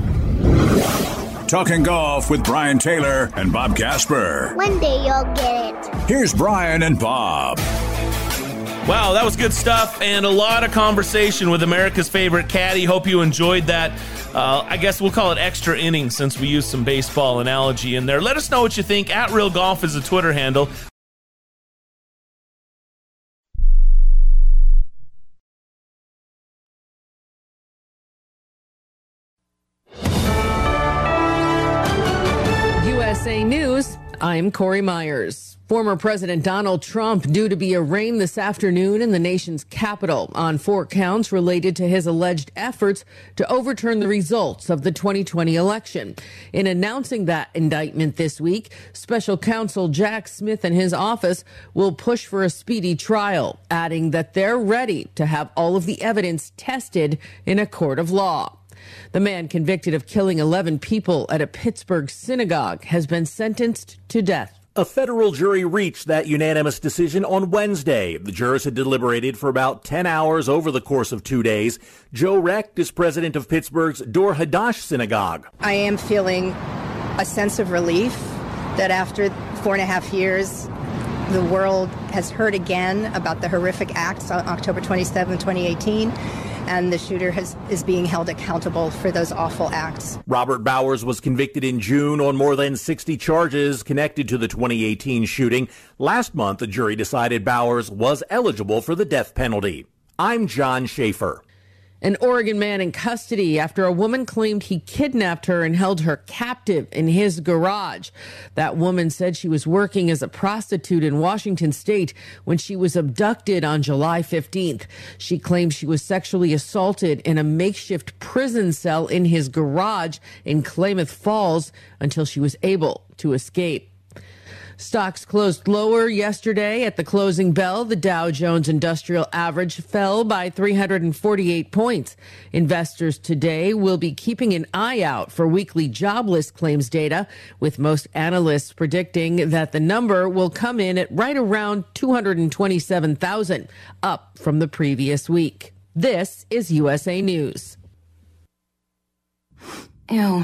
Speaker 1: Talking golf with Brian Taylor and Bob Casper.
Speaker 23: One day you'll get it.
Speaker 1: Here's Brian and Bob.
Speaker 2: Wow, that was good stuff and a lot of conversation with America's favorite caddy. Hope you enjoyed that. Uh, I guess we'll call it extra innings since we used some baseball analogy in there. Let us know what you think. At Real Golf is a Twitter handle.
Speaker 24: I'm Corey Myers. Former President Donald Trump due to be arraigned this afternoon in the nation's capital on four counts related to his alleged efforts to overturn the results of the 2020 election. In announcing that indictment this week, special counsel Jack Smith and his office will push for a speedy trial, adding that they're ready to have all of the evidence tested in a court of law. The man convicted of killing 11 people at a Pittsburgh synagogue has been sentenced to death.
Speaker 25: A federal jury reached that unanimous decision on Wednesday. The jurors had deliberated for about 10 hours over the course of two days. Joe Recht is president of Pittsburgh's Dor Hadash Synagogue.
Speaker 26: I am feeling a sense of relief that after four and a half years, the world has heard again about the horrific acts on October 27, 2018 and the shooter has, is being held accountable for those awful acts.
Speaker 25: Robert Bowers was convicted in June on more than 60 charges connected to the 2018 shooting. Last month, the jury decided Bowers was eligible for the death penalty. I'm John Schaefer.
Speaker 24: An Oregon man in custody after a woman claimed he kidnapped her and held her captive in his garage. That woman said she was working as a prostitute in Washington state when she was abducted on July 15th. She claimed she was sexually assaulted in a makeshift prison cell in his garage in Klamath Falls until she was able to escape. Stocks closed lower yesterday at the closing bell. The Dow Jones Industrial Average fell by 348 points. Investors today will be keeping an eye out for weekly jobless claims data, with most analysts predicting that the number will come in at right around 227,000, up from the previous week. This is USA News.
Speaker 27: Ew.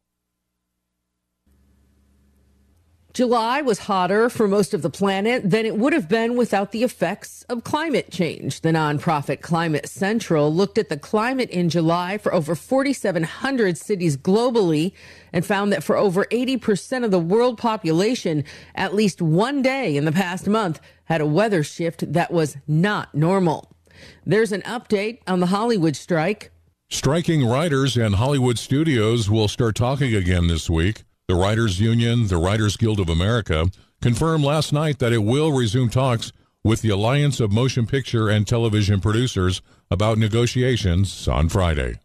Speaker 24: July was hotter for most of the planet than it would have been without the effects of climate change. The nonprofit Climate Central looked at the climate in July for over 4,700 cities globally and found that for over 80% of the world population, at least one day in the past month had a weather shift that was not normal. There's an update on the Hollywood strike.
Speaker 28: Striking writers and Hollywood studios will start talking again this week. The Writers Union, the Writers Guild of America, confirmed last night that it will resume talks with the Alliance of Motion Picture and Television Producers about negotiations on Friday.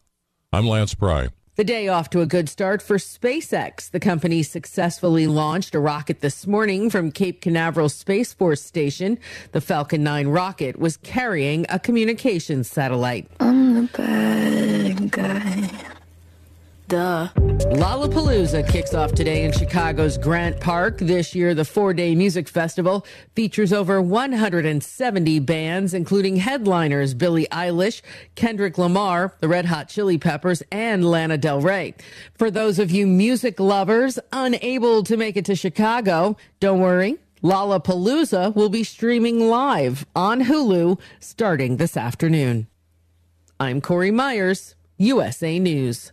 Speaker 28: I'm Lance Pry.
Speaker 24: The day off to a good start for SpaceX. The company successfully launched a rocket this morning from Cape Canaveral Space Force Station. The Falcon 9 rocket was carrying a communications satellite.
Speaker 29: I'm the bad guy.
Speaker 24: Duh. Lollapalooza kicks off today in Chicago's Grant Park. This year, the four day music festival features over 170 bands, including headliners Billie Eilish, Kendrick Lamar, the Red Hot Chili Peppers, and Lana Del Rey. For those of you music lovers unable to make it to Chicago, don't worry. Lollapalooza will be streaming live on Hulu starting this afternoon. I'm Corey Myers, USA News.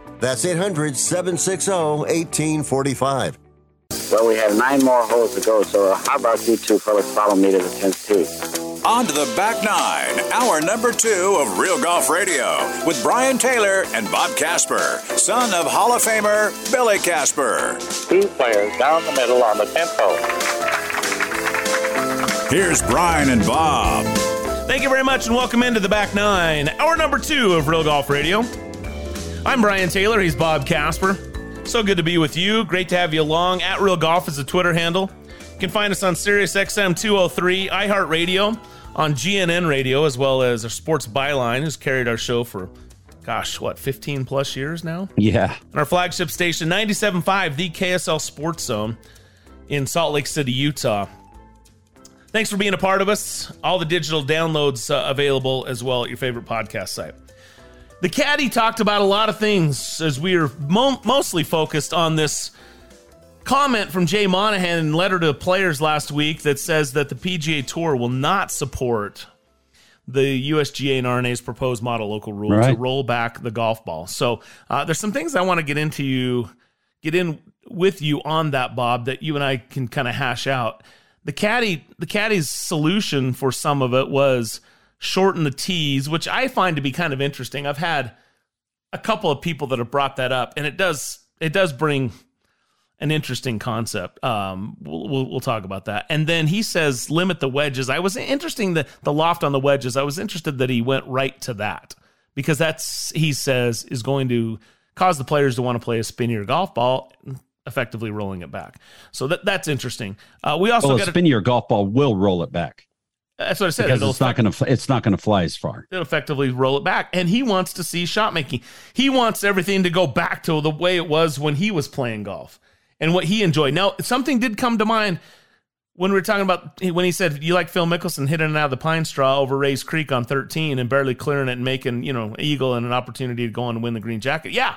Speaker 12: That's 800 760 1845.
Speaker 23: Well, we have nine more holes to go, so uh, how about you two fellas follow me to the 10th tee?
Speaker 30: On to the back nine, hour number two of Real Golf Radio with Brian Taylor and Bob Casper, son of Hall of Famer Billy Casper.
Speaker 23: Two players down the middle on the 10th hole.
Speaker 30: Here's Brian and Bob.
Speaker 2: Thank you very much and welcome into the back nine, hour number two of Real Golf Radio. I'm Brian Taylor. He's Bob Casper. So good to be with you. Great to have you along. At Real Golf is the Twitter handle. You can find us on Sirius XM 203, iHeartRadio, on GNN Radio, as well as our Sports Byline, who's carried our show for, gosh, what, 15 plus years now?
Speaker 3: Yeah.
Speaker 2: And our flagship station, 97.5, the KSL Sports Zone in Salt Lake City, Utah. Thanks for being a part of us. All the digital downloads uh, available as well at your favorite podcast site. The caddy talked about a lot of things as we are mo- mostly focused on this comment from Jay Monahan in letter to players last week that says that the PGA Tour will not support the USGA and R&A's proposed model local rule
Speaker 3: Right.
Speaker 2: to roll back the golf ball. So uh, there's some things I want to get into you, get in with you on that, Bob, that you and I can kind of hash out. The caddy, the caddy's solution for some of it was shorten the tees, which I find to be kind of interesting. I've had a couple of people that have brought that up, and it does it does bring an interesting concept. Um, we'll, we'll, we'll talk about that. And then he says limit the wedges. I was interesting the the loft on the wedges. I was interested that he went right to that because that's he says is going to cause the players to want to play a spinnier golf ball, effectively rolling it back. So that that's interesting. Uh, we also
Speaker 3: well, a
Speaker 2: got to
Speaker 3: spinnier golf ball will roll it back
Speaker 2: that's what I said.
Speaker 3: because it's not going to it's not going to fly as far.
Speaker 2: It'll effectively roll it back. And he wants to see shot making. He wants everything to go back to the way it was when he was playing golf and what he enjoyed. Now, something did come to mind when we were talking about when he said you like Phil Mickelson hitting it out of the pine straw over Rae's Creek on 13 and barely clearing it and making, you know, eagle and an opportunity to go on and win the green jacket. Yeah.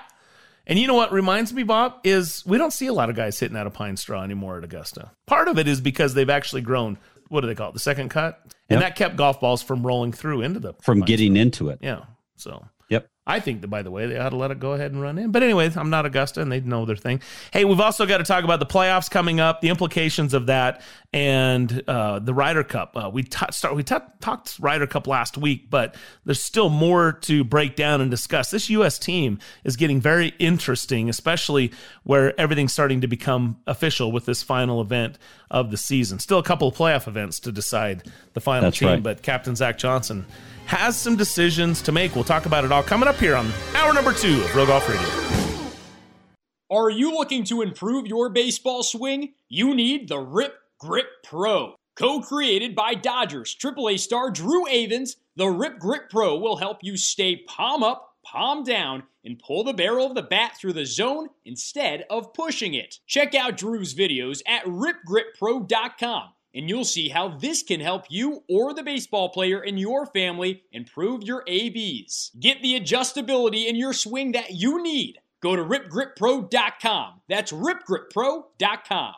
Speaker 2: And you know what reminds me, Bob, is we don't see a lot of guys hitting out of pine straw anymore at Augusta. Part of it is because they've actually grown. What do they call it? The second cut, and
Speaker 3: Yep.
Speaker 2: that kept golf balls from rolling through into the
Speaker 3: From getting into it.
Speaker 2: yeah. So. I think that by the way, they ought to let it go ahead and run in. But anyway, I'm not Augusta and they know their thing. Hey, we've also got to talk about the playoffs coming up, the implications of that, and uh, the Ryder Cup. Uh, we t- start we t- talked Ryder Cup last week, but there's still more to break down and discuss. This U.S. team is getting very interesting, especially where everything's starting to become official with this final event of the season. Still a couple of playoff events to decide the final
Speaker 3: That's
Speaker 2: team,
Speaker 3: right.
Speaker 2: but Captain Zach Johnson has some decisions to make. We'll talk about it all coming up here on hour number two of Real Golf Radio.
Speaker 31: Are you looking to improve your baseball swing? You need the Rip Grip Pro. Co created by Dodgers AAA star Drew Avans, the Rip Grip Pro will help you stay palm up, palm down, and pull the barrel of the bat through the zone instead of pushing it. Check out Drew's videos at ripgrippro.com
Speaker 4: and you'll see how this can help you or the baseball player in your family improve your ABs. Get the adjustability in your swing that you need. Go to ripgrippro.com. That's ripgrippro.com.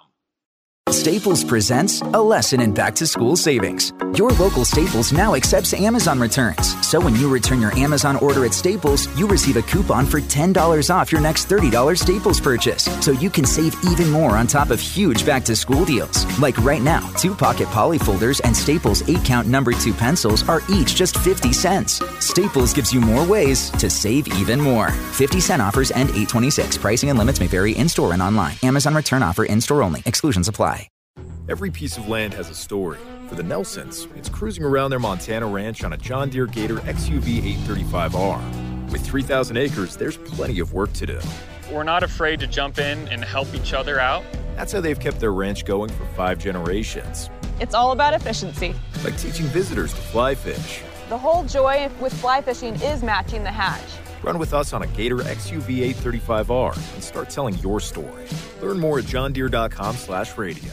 Speaker 5: Staples presents a lesson in back to school savings. Your local Staples now accepts Amazon returns. So when you return your Amazon order at Staples, you receive a coupon for $10 off your next $30 Staples purchase. So you can save even more on top of huge back to school deals. Like right now, two pocket poly folders and Staples 8 count number 2 pencils are each just 50 cents. Staples gives you more ways to save even more. 50 cent offers end 826. Pricing and limits may vary in store and online. Amazon return offer in store only. Exclusions apply.
Speaker 6: Every piece of land has a story. For the Nelsons, it's cruising around their Montana ranch on a John Deere Gator XUV 835R. With 3,000 acres, there's plenty of work to do.
Speaker 32: We're not afraid to jump in and help each other out.
Speaker 6: That's how they've kept their ranch going for five generations.
Speaker 8: It's all about efficiency.
Speaker 6: Like teaching visitors to fly fish.
Speaker 8: The whole joy with fly fishing is matching the hatch.
Speaker 6: Run with us on a Gator XUV 835R and start telling your story. Learn more at johndeere.com slash radio.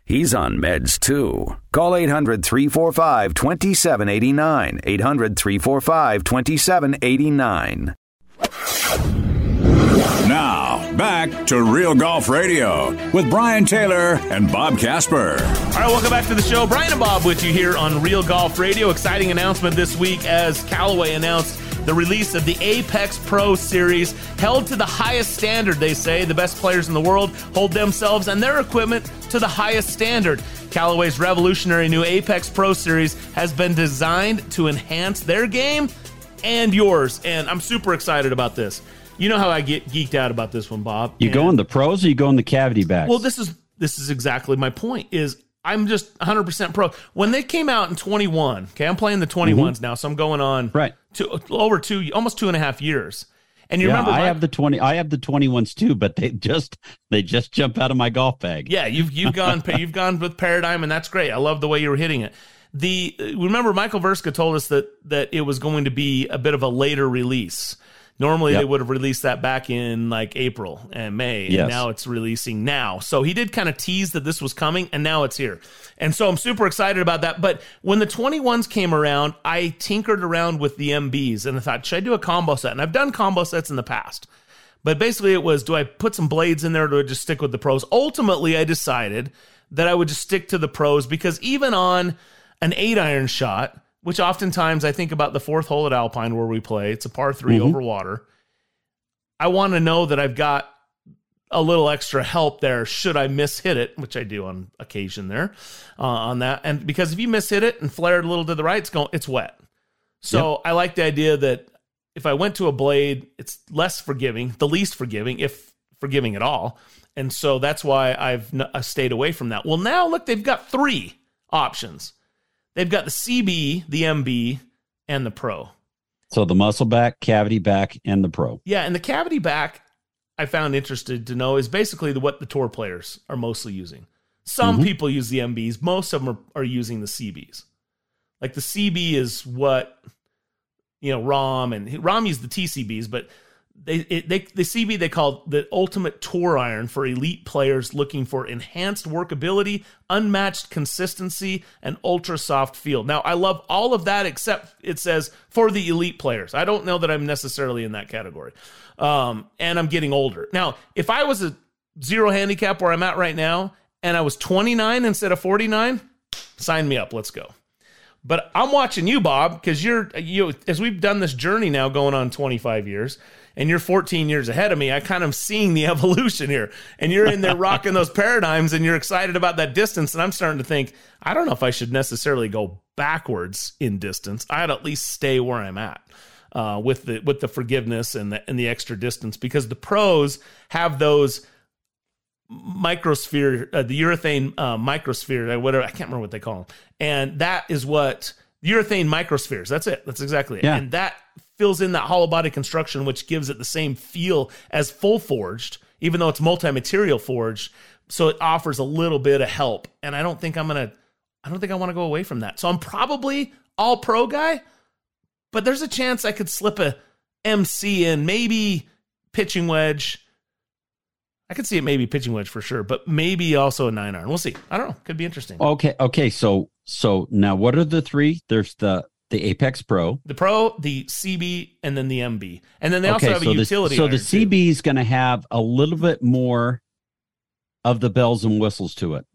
Speaker 9: He's on meds too. Call 800 345 2789. 800 345 2789.
Speaker 1: Now, back to Real Golf Radio with Brian Taylor and Bob Casper.
Speaker 2: All right, welcome back to the show. Brian and Bob with you here on Real Golf Radio. Exciting announcement this week as Callaway announced the release of the Apex Pro Series, held to the highest standard, they say. The best players in the world hold themselves and their equipment to the highest standard. Callaway's revolutionary new Apex Pro Series has been designed to enhance their game and yours, and I'm super excited about this. You know how I get geeked out about this one, Bob.
Speaker 3: You
Speaker 2: and-
Speaker 3: go in the pros or you go in the cavity back?
Speaker 2: well, this is this is exactly my point. Is I'm just 100 percent pro. When they came out in 21, okay, I'm playing the 21s now, so I'm going on
Speaker 3: Mm-hmm. right
Speaker 2: to over two, almost two and a half years. And you
Speaker 3: yeah,
Speaker 2: remember,
Speaker 3: I
Speaker 2: my-
Speaker 3: have the twenty. I have the twenty ones too, but they just they just jump out of my golf bag.
Speaker 2: yeah, you've you've gone you've gone with Paradigm, and that's great. I love the way you were hitting it. The remember Michael Verska told us that that it was going to be a bit of a later release. Normally
Speaker 3: Yep.
Speaker 2: they would have released that back in like April and May, and now it's releasing now. So he did kind of tease that this was coming, and now it's here. And so I'm super excited about that. But when the 21s came around, I tinkered around with the MBs and I thought, should I do a combo set? And I've done combo sets in the past. But basically, it was do I put some blades in there or do I just stick with the pros? Ultimately, I decided that I would just stick to the pros because even on an eight iron shot, which oftentimes I think about the fourth hole at Alpine where we play, it's a par 3
Speaker 3: Mhm.
Speaker 2: over water. I want to know that I've got a little extra help there should I miss hit it, which I do on occasion there uh, on that. And because if you miss hit it and flare it a little to the right, it's going it's wet. So I like the idea that if I went to a blade, it's less forgiving, the least forgiving, if forgiving at all. And so that's why I've n- stayed away from that. Well, now look, they've got three options. They've got the CB, the MB, and the Pro.
Speaker 3: So the muscle back, cavity back, and the pro.
Speaker 2: Yeah, and the cavity back I found interested to know is basically the, what the tour players are mostly using. Some
Speaker 3: Mhm.
Speaker 2: people use the MBs, most of them are, are using the CBs. Like the CB is what you know, Rahm and Rahm used the TCBs, but they it, they the CB they called the ultimate tour iron for elite players looking for enhanced workability, unmatched consistency, and ultra soft feel. Now I love all of that except it says for the elite players. I don't know that I'm necessarily in that category, um, and I'm getting older. Now if I was a zero handicap where I'm at right now, and I was 29 instead of 49, sign me up. Let's go. But I'm watching you, Bob, because you're you as we've done this journey now going on 25 years and you're 14 years ahead of me. I kind of seeing the evolution here. And you're in there rocking those paradigms and you're excited about that distance. And I'm starting to think, I don't know if I should necessarily go backwards in distance. I'd at least stay where I'm at. Uh, with the with the forgiveness and the and the extra distance because the pros have those microsphere uh, the urethane uh, microsphere whatever I can't remember what they call them and that is what urethane microspheres that's it that's exactly it
Speaker 3: Yeah.
Speaker 2: and that fills in that hollow body construction, which gives it the same feel as full forged, even though it's multi material forged. So it offers a little bit of help. And I don't think I'm going to, I don't think I want to go away from that. So I'm probably all pro guy, but there's a chance I could slip a MC in, maybe pitching wedge. I could see it maybe pitching wedge for sure, but maybe also a nine iron. We'll see. I don't know. Could be interesting.
Speaker 3: Okay, okay. So so now what are the three? There's the the Apex Pro.
Speaker 2: The Pro, the CB, and then the MB. And then they also
Speaker 3: okay,
Speaker 2: have a
Speaker 3: so
Speaker 2: utility.
Speaker 3: The, so the. CB is going to have a little bit more of the bells and whistles to it.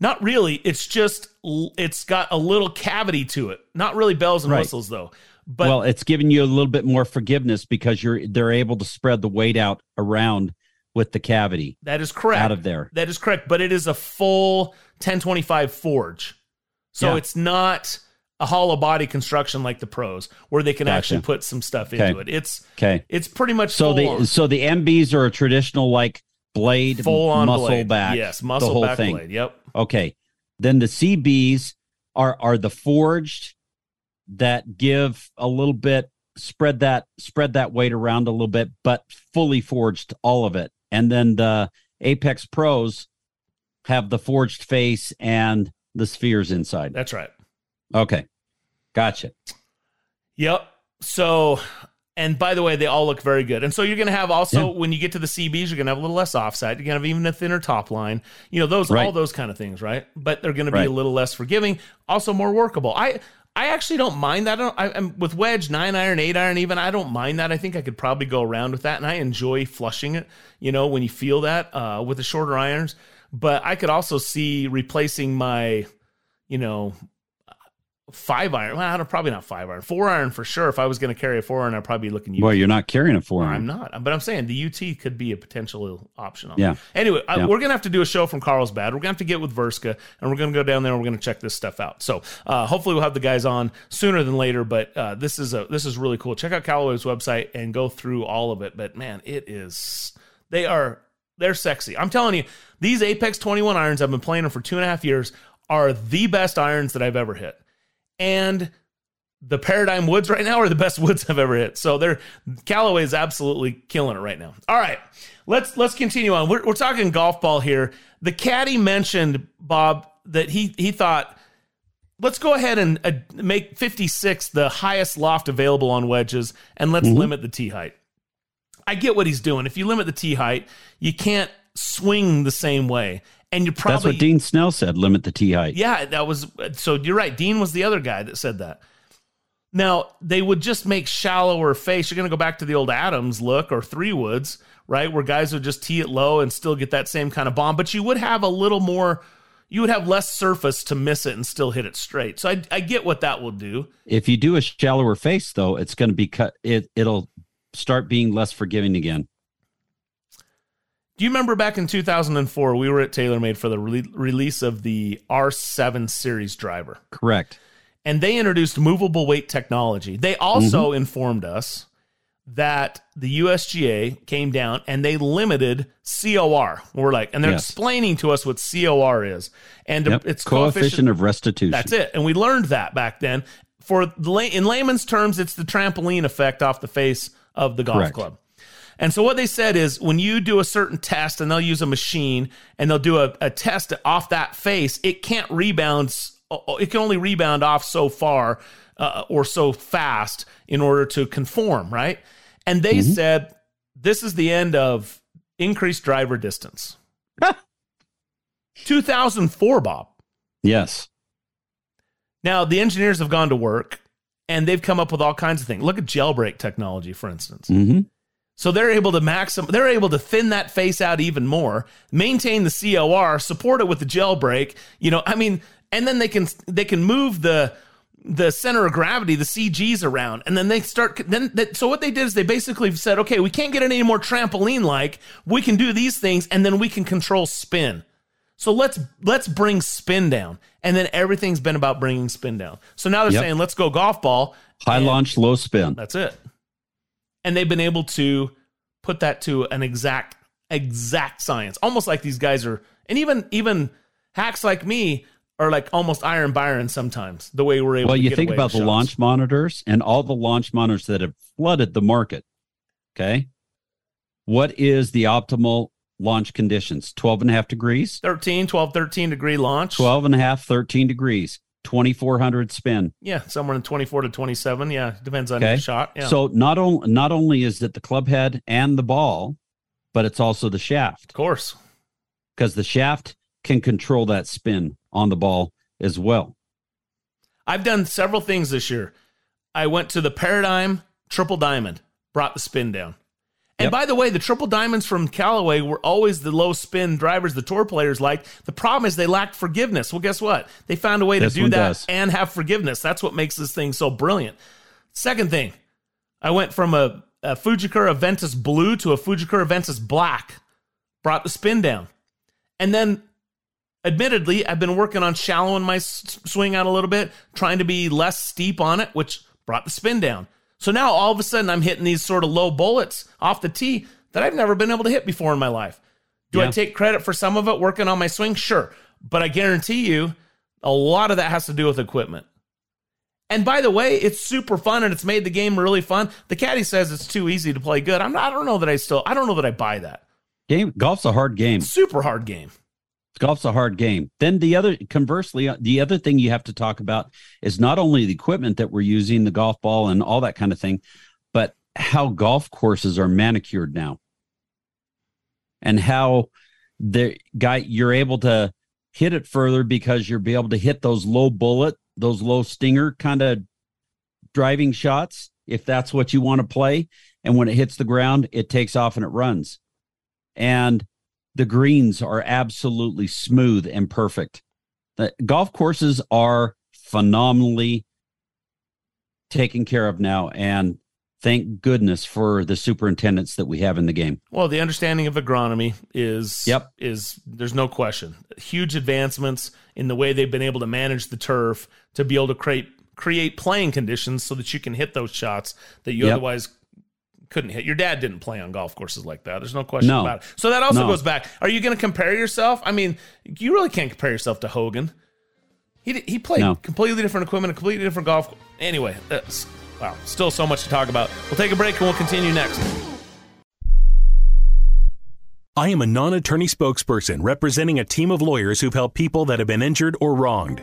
Speaker 2: Not really. It's just it's got a little cavity to it. Not really bells and
Speaker 3: Right.
Speaker 2: whistles though. But
Speaker 3: well, it's giving you a little bit more forgiveness because you're they're able to spread the weight out around with the cavity
Speaker 2: that is correct.
Speaker 3: out of there.
Speaker 2: That is correct. But it is a full 1025 forge. So
Speaker 3: Yeah.
Speaker 2: it's not a hollow body construction like the pros where they can
Speaker 3: Gotcha.
Speaker 2: actually put some stuff
Speaker 3: Okay.
Speaker 2: into it. It's
Speaker 3: Okay.
Speaker 2: it's pretty much
Speaker 3: So the
Speaker 2: on.
Speaker 3: so the MBs are a traditional like blade
Speaker 2: Full on
Speaker 3: muscle
Speaker 2: blade.
Speaker 3: back.
Speaker 2: Yes,
Speaker 3: the
Speaker 2: muscle
Speaker 3: whole
Speaker 2: back
Speaker 3: thing.
Speaker 2: blade. Yep.
Speaker 3: Okay. Then the CBs are are the forged that give a little bit spread that spread that weight around a little bit, but fully forged all of it. And then the Apex Pros have the forged face and the spheres inside.
Speaker 2: That's right.
Speaker 3: Okay. Gotcha.
Speaker 2: Yep. So, and by the way, they all look very good. And so you're going to have also
Speaker 3: Yeah.
Speaker 2: when you get to the CBs, you're going to have a little less offside. You're going to have even a thinner top line. You know those
Speaker 3: Right.
Speaker 2: all those kind of things, right? But they're going to be
Speaker 3: Right.
Speaker 2: a little less forgiving, also more workable. I I actually don't mind that. I don't, I, I'm with wedge, nine iron, eight iron, even. I don't mind that. I think I could probably go around with that, and I enjoy flushing it. You know, when you feel that uh, with the shorter irons. But I could also see replacing my, you know, five iron. Well, I don't, probably not five iron, four iron for sure. If I was going to carry a four iron, I'd probably be looking. UT.
Speaker 3: Well, you're not carrying a four iron.
Speaker 2: I'm not, but I'm saying the UT could be a potential option. On
Speaker 3: Yeah.
Speaker 2: Anyway, I- we're gonna have to do a show from Carlsbad. We're gonna have to get with Verska, and we're gonna go down there and we're gonna check this stuff out. So uh, hopefully we'll have the guys on sooner than later. But uh, this is a this is really cool. Check out Callaway's website and go through all of it. But man, it is they are they're sexy. I'm telling you, these Apex 21 irons. I've been playing them for two and a half years. Are the best irons that I've ever hit and the Paradigm Woods right now are the best woods I've ever hit. So they're Callaway is absolutely killing it right now. All right, let's let's continue on. We're, we're talking golf ball here. The caddy mentioned Bob that he he thought let's go ahead and uh, make 56 the highest loft available on wedges, and let's
Speaker 3: Mhm.
Speaker 2: limit the tee height. I get what he's doing. If you limit the tee height, you can't swing the same way, and you probably
Speaker 3: That's what Dean Snell said. Limit the tee height.
Speaker 2: yeah, that was so you're right. Dean was the other guy that said that. Now, they would just make shallower face. You're going to go back to the old Adams look or Three Woods, right? Where guys would just tee it low and still get that same kind of bomb, but you would have a little more, you would have less surface to miss it and still hit it straight. So I, I get what that will do.
Speaker 3: If you do a shallower face, though, it's going to be cut. It it'll start being less forgiving again.
Speaker 2: Do you remember back in 2004, we were at TaylorMade for the rele- release of the R7 series driver?
Speaker 3: Correct.
Speaker 2: and they introduced movable weight technology. They also mm-hmm. informed us that the USGA came down and they limited COR. We're like, and they're
Speaker 3: Yes.
Speaker 2: explaining to us what COR is, and
Speaker 3: Yep.
Speaker 2: it's
Speaker 3: coefficient of restitution.
Speaker 2: That's it, and we learned that back then. For in layman's terms, it's the trampoline effect off the face of the golf
Speaker 3: Correct.
Speaker 2: club. And so what they said is when you do a certain test and they'll use a machine and they'll do a, a test off that face, it can't rebound. It can only rebound off so far uh, or so fast in order to conform, right? And they said this is the end of increased driver distance. 2004, Bob.
Speaker 3: Yes.
Speaker 2: Now, the engineers have gone to work and they've come up with all kinds of things. Look at jailbreak technology, for instance.
Speaker 3: Mm-hmm.
Speaker 2: So they're able to maxim they're able to thin that face out even more, maintain the COR, support it with the jailbreak. You know, I mean, and then they can they can move the the center of gravity, the CGs around, and then they start. Then that, so what they did is they basically said, okay, we can't get any more trampoline like. We can do these things, and then we can control spin. So let's let's bring spin down, and then everything's been about bringing spin down. So now they're
Speaker 3: Yep.
Speaker 2: saying let's go golf ball.
Speaker 3: High launch, low spin.
Speaker 2: That's it. And they've been able to put that to an exact exact science, almost like these guys are, and even even hacks like me are like almost Iron Byron sometimes. The way we're able. To.
Speaker 3: Well,
Speaker 2: you
Speaker 3: think about the launch monitors and all the launch monitors that have flooded the market. Okay. What is the optimal launch conditions? 12 and a half degrees,
Speaker 2: 13, 12, 13 degree launch.
Speaker 3: 12 and a half, 13 degrees, 2400 spin.
Speaker 2: Yeah, somewhere in 24 to 27. Yeah, depends on
Speaker 3: Okay.
Speaker 2: your shot. Yeah.
Speaker 3: So not only not only is it the club head and the ball, but it's also the shaft
Speaker 2: of course.
Speaker 3: because the shaft can control that spin on the ball as well.
Speaker 2: I've done several things this year. I went to the Paradigm Triple Diamond, brought the spin down. And by the way, the triple diamonds from Callaway were always the low spin drivers the tour players liked. The problem is they lacked forgiveness. Well, guess what? They found a way
Speaker 3: This
Speaker 2: to do that
Speaker 3: does.
Speaker 2: and have forgiveness. That's what makes this thing so brilliant. Second thing, I went from a, a Fujikura Ventus blue to a Fujikura Ventus black, brought the spin down. And then, admittedly, I've been working on shallowing my s- swing out a little bit, trying to be less steep on it, which brought the spin down. So now all of a sudden I'm hitting these sort of low bullets off the tee that I've never been able to hit before in my life. Do I take credit for some of it working on my swing? Sure. But I guarantee you, a lot of that has to do with equipment. And by the way, it's super fun and it's made the game really fun. The caddy says it's too easy to play good. I'm not, I don't know that I still, I don't know that I buy that.
Speaker 3: Game golf's a hard game.
Speaker 2: Super hard game.
Speaker 3: Golf's a hard game. Then the other, conversely, uh, the other thing you have to talk about is not only the equipment that we're using, the golf ball and all that kind of thing, but how golf courses are manicured now, and how the guy you're able to hit it further because you'll be able to hit those low bullet, those low stinger kind of driving shots if that's what you want to play. And when it hits the ground, it takes off and it runs. And the greens are absolutely smooth and perfect. The golf courses are phenomenally taken care of now. And thank goodness for the superintendents that we have in the game.
Speaker 2: Well, the understanding of agronomy is
Speaker 3: Yep.
Speaker 2: is there's no question. Huge advancements in the way they've been able to manage the turf to be able to create create playing conditions so that you can hit those shots that you
Speaker 3: Yep.
Speaker 2: otherwise couldn't hit. Your dad didn't play on golf courses like that. There's no question
Speaker 3: No.
Speaker 2: about it. So that also
Speaker 3: No.
Speaker 2: goes back. Are you going to compare yourself? I mean, you really can't compare yourself to Hogan. He he played
Speaker 3: No.
Speaker 2: completely different equipment, a completely different golf. Anyway, that's wow, still so much to talk about. We'll take a break and we'll continue next.
Speaker 33: I am a non attorney spokesperson representing a team of lawyers who've helped people that have been injured or wronged.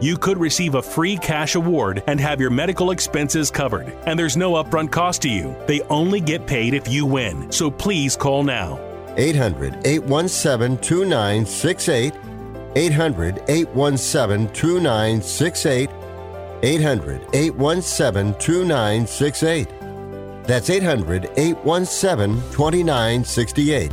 Speaker 33: You could receive a free cash award and have your medical expenses covered. And there's no upfront cost to you. They only get paid if you win. So please call now.
Speaker 12: 800 817 2968. 800 817 2968. 800 817 2968. That's 800 817 2968.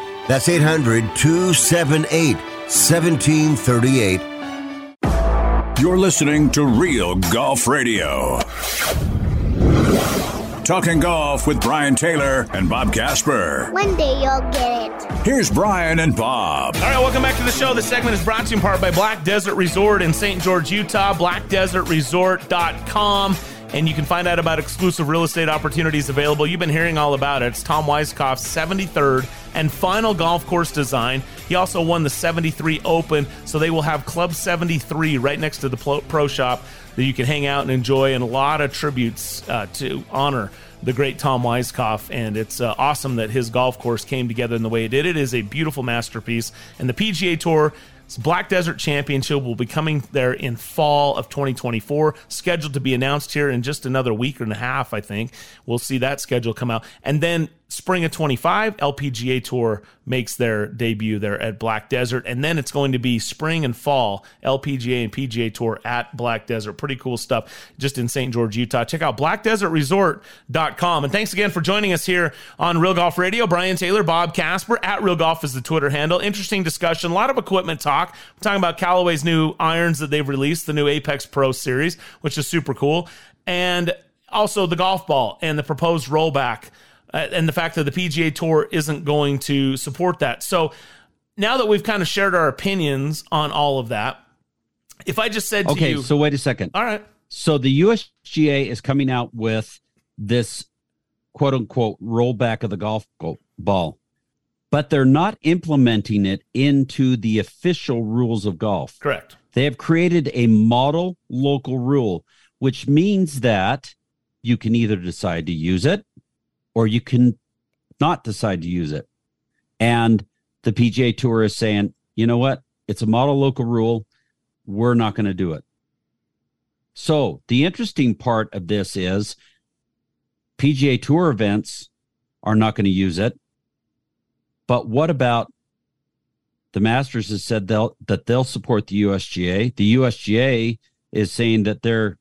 Speaker 12: That's 800 278 1738.
Speaker 1: You're listening to Real Golf Radio. Talking golf with Brian Taylor and Bob Casper.
Speaker 34: One day you'll get it.
Speaker 1: Here's Brian and Bob.
Speaker 2: All right, welcome back to the show. This segment is brought to you in part by Black Desert Resort in St. George, Utah. BlackDesertResort.com. And you can find out about exclusive real estate opportunities available. You've been hearing all about it. It's Tom Weiskopf's 73rd and final golf course design. He also won the 73 Open, so they will have Club 73 right next to the pro shop that you can hang out and enjoy, and a lot of tributes uh, to honor the great Tom Weiskopf. And it's uh, awesome that his golf course came together in the way it did. It is a beautiful masterpiece. And the PGA Tour Black Desert Championship will be coming there in fall of 2024, scheduled to be announced here in just another week and a half, I think. We'll see that schedule come out. And then spring of 25, LPGA Tour makes their debut there at Black Desert. And then it's going to be spring and fall, LPGA and PGA Tour at Black Desert. Pretty cool stuff just in St. George, Utah. Check out blackdesertresort.com. And thanks again for joining us here on Real Golf Radio. Brian Taylor, Bob Casper, at Real Golf is the Twitter handle. Interesting discussion, a lot of equipment talk. We're talking about Callaway's new irons that they've released, the new Apex Pro series, which is super cool. And also the golf ball and the proposed rollback uh, and the fact that the PGA Tour isn't going to support that. So now that we've kind of shared our opinions on all of that, if I just said
Speaker 3: okay,
Speaker 2: you,
Speaker 3: so wait a second.
Speaker 2: All right.
Speaker 3: So the USGA is coming out with this quote unquote rollback of the golf ball, but they're not implementing it into the official rules of golf.
Speaker 2: Correct.
Speaker 3: They have created a model local rule, which means that you can either decide to use it or you can not decide to use it. And the PGA Tour is saying, you know what? It's a model local rule. We're not going to do it. So the interesting part of this is PGA Tour events are not going to use it. But what about the Masters has said they'll that they'll support the USGA. The USGA is saying that they're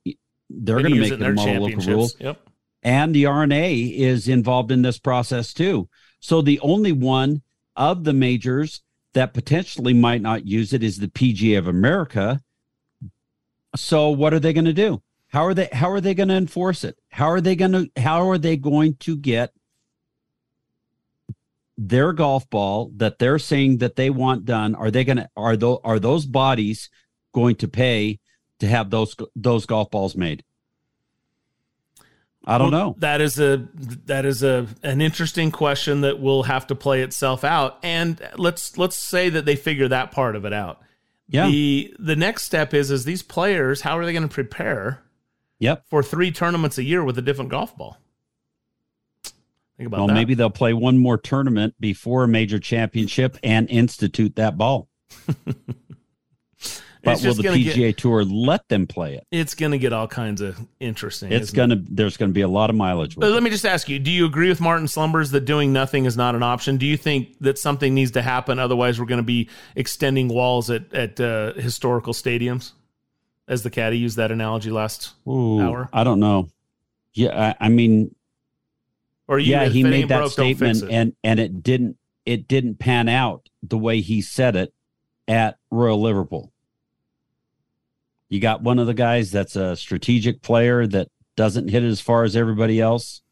Speaker 3: they're going to make the model local rule.
Speaker 2: Yep
Speaker 3: and the R&A is involved in this process too. So the only one of the majors that potentially might not use it is the PGA of America. So what are they going to do? How are they how are they going to enforce it? How are they going to how are they going to get their golf ball that they're saying that they want done? Are they going to are those are those bodies going to pay to have those those golf balls made? I don't well, know.
Speaker 2: That is a that is a an interesting question that will have to play itself out. And let's let's say that they figure that part of it out.
Speaker 3: Yeah.
Speaker 2: The the next step is is these players, how are they going to prepare?
Speaker 3: Yep.
Speaker 2: For three tournaments a year with a different golf ball. Think about
Speaker 3: well,
Speaker 2: that.
Speaker 3: maybe they'll play one more tournament before a major championship and institute that ball. But will the PGA
Speaker 2: get-
Speaker 3: Tour let them play it?
Speaker 2: It's going to get all kinds of interesting.
Speaker 3: It's
Speaker 2: isn't it?
Speaker 3: gonna. There's gonna be a lot of mileage. With
Speaker 2: But
Speaker 3: it.
Speaker 2: let me just ask you: Do you agree with Martin Slumbers that doing nothing is not an option? Do you think that something needs to happen? Otherwise, we're going to be extending walls at at uh, historical stadiums, as the caddy used that analogy last
Speaker 3: Ooh,
Speaker 2: hour.
Speaker 3: I don't know. Yeah, I, I mean,
Speaker 2: Or you,
Speaker 3: yeah, he made that
Speaker 2: broke,
Speaker 3: statement, and and it didn't it didn't pan out the way he said it at Royal Liverpool. You got one of the guys that's a strategic player that doesn't hit it as far as everybody else.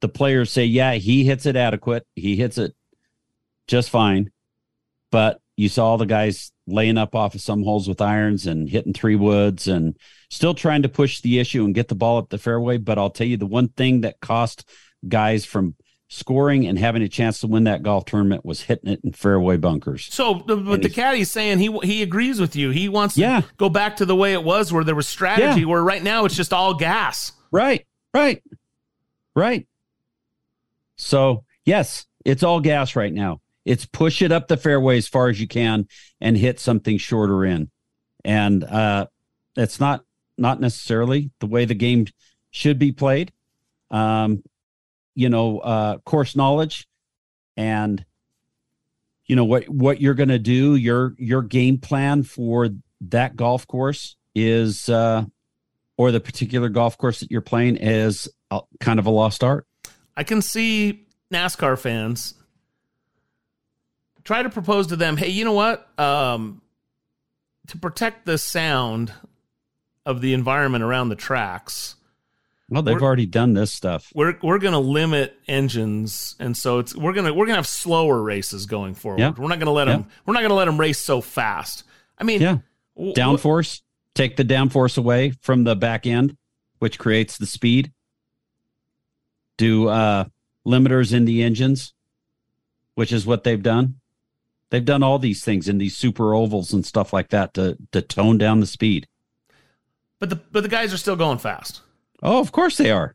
Speaker 3: The players say, yeah, he hits it adequate. He hits it just fine. But you saw the guys laying up off of some holes with irons and hitting three woods and still trying to push the issue and get the ball up the fairway. But I'll tell you the one thing that cost guys from scoring and having a chance to win that golf tournament was hitting it in fairway bunkers.
Speaker 2: So, the- but the caddy's saying he he agrees with you. He wants to
Speaker 3: Yeah.
Speaker 2: go back to the way it was, where there was strategy.
Speaker 3: Yeah.
Speaker 2: Where right now it's just all gas.
Speaker 3: Right, right, right. So, yes, it's all gas right now. It's push it up the fairway as far as you can and hit something shorter in. And uh it's not not necessarily the way the game should be played. Um you know, uh course knowledge and you know what what you're going to do, your your game plan for that golf course is uh or the particular golf course that you're playing is a, kind of a lost art.
Speaker 2: I can see NASCAR fans try to propose to them, hey, you know what? Um, to protect the sound of the environment around the tracks,
Speaker 3: Well, they've
Speaker 2: We're-
Speaker 3: already done this stuff.
Speaker 2: we're we're going to limit engines, and so it's we're gonna we're gonna have slower races going forward.
Speaker 3: Yeah.
Speaker 2: We're not going to let
Speaker 3: Yeah.
Speaker 2: them we're not going to let them race so fast. I mean,
Speaker 3: Yeah.
Speaker 2: w-
Speaker 3: Downforce, take the downforce away from the back end, which creates the speed. Do uh limiters in the engines, which is what they've done. They've done all these things in these super ovals and stuff like that to to tone down the speed.
Speaker 2: but the but the guys are still going fast.
Speaker 3: Oh, of course they are.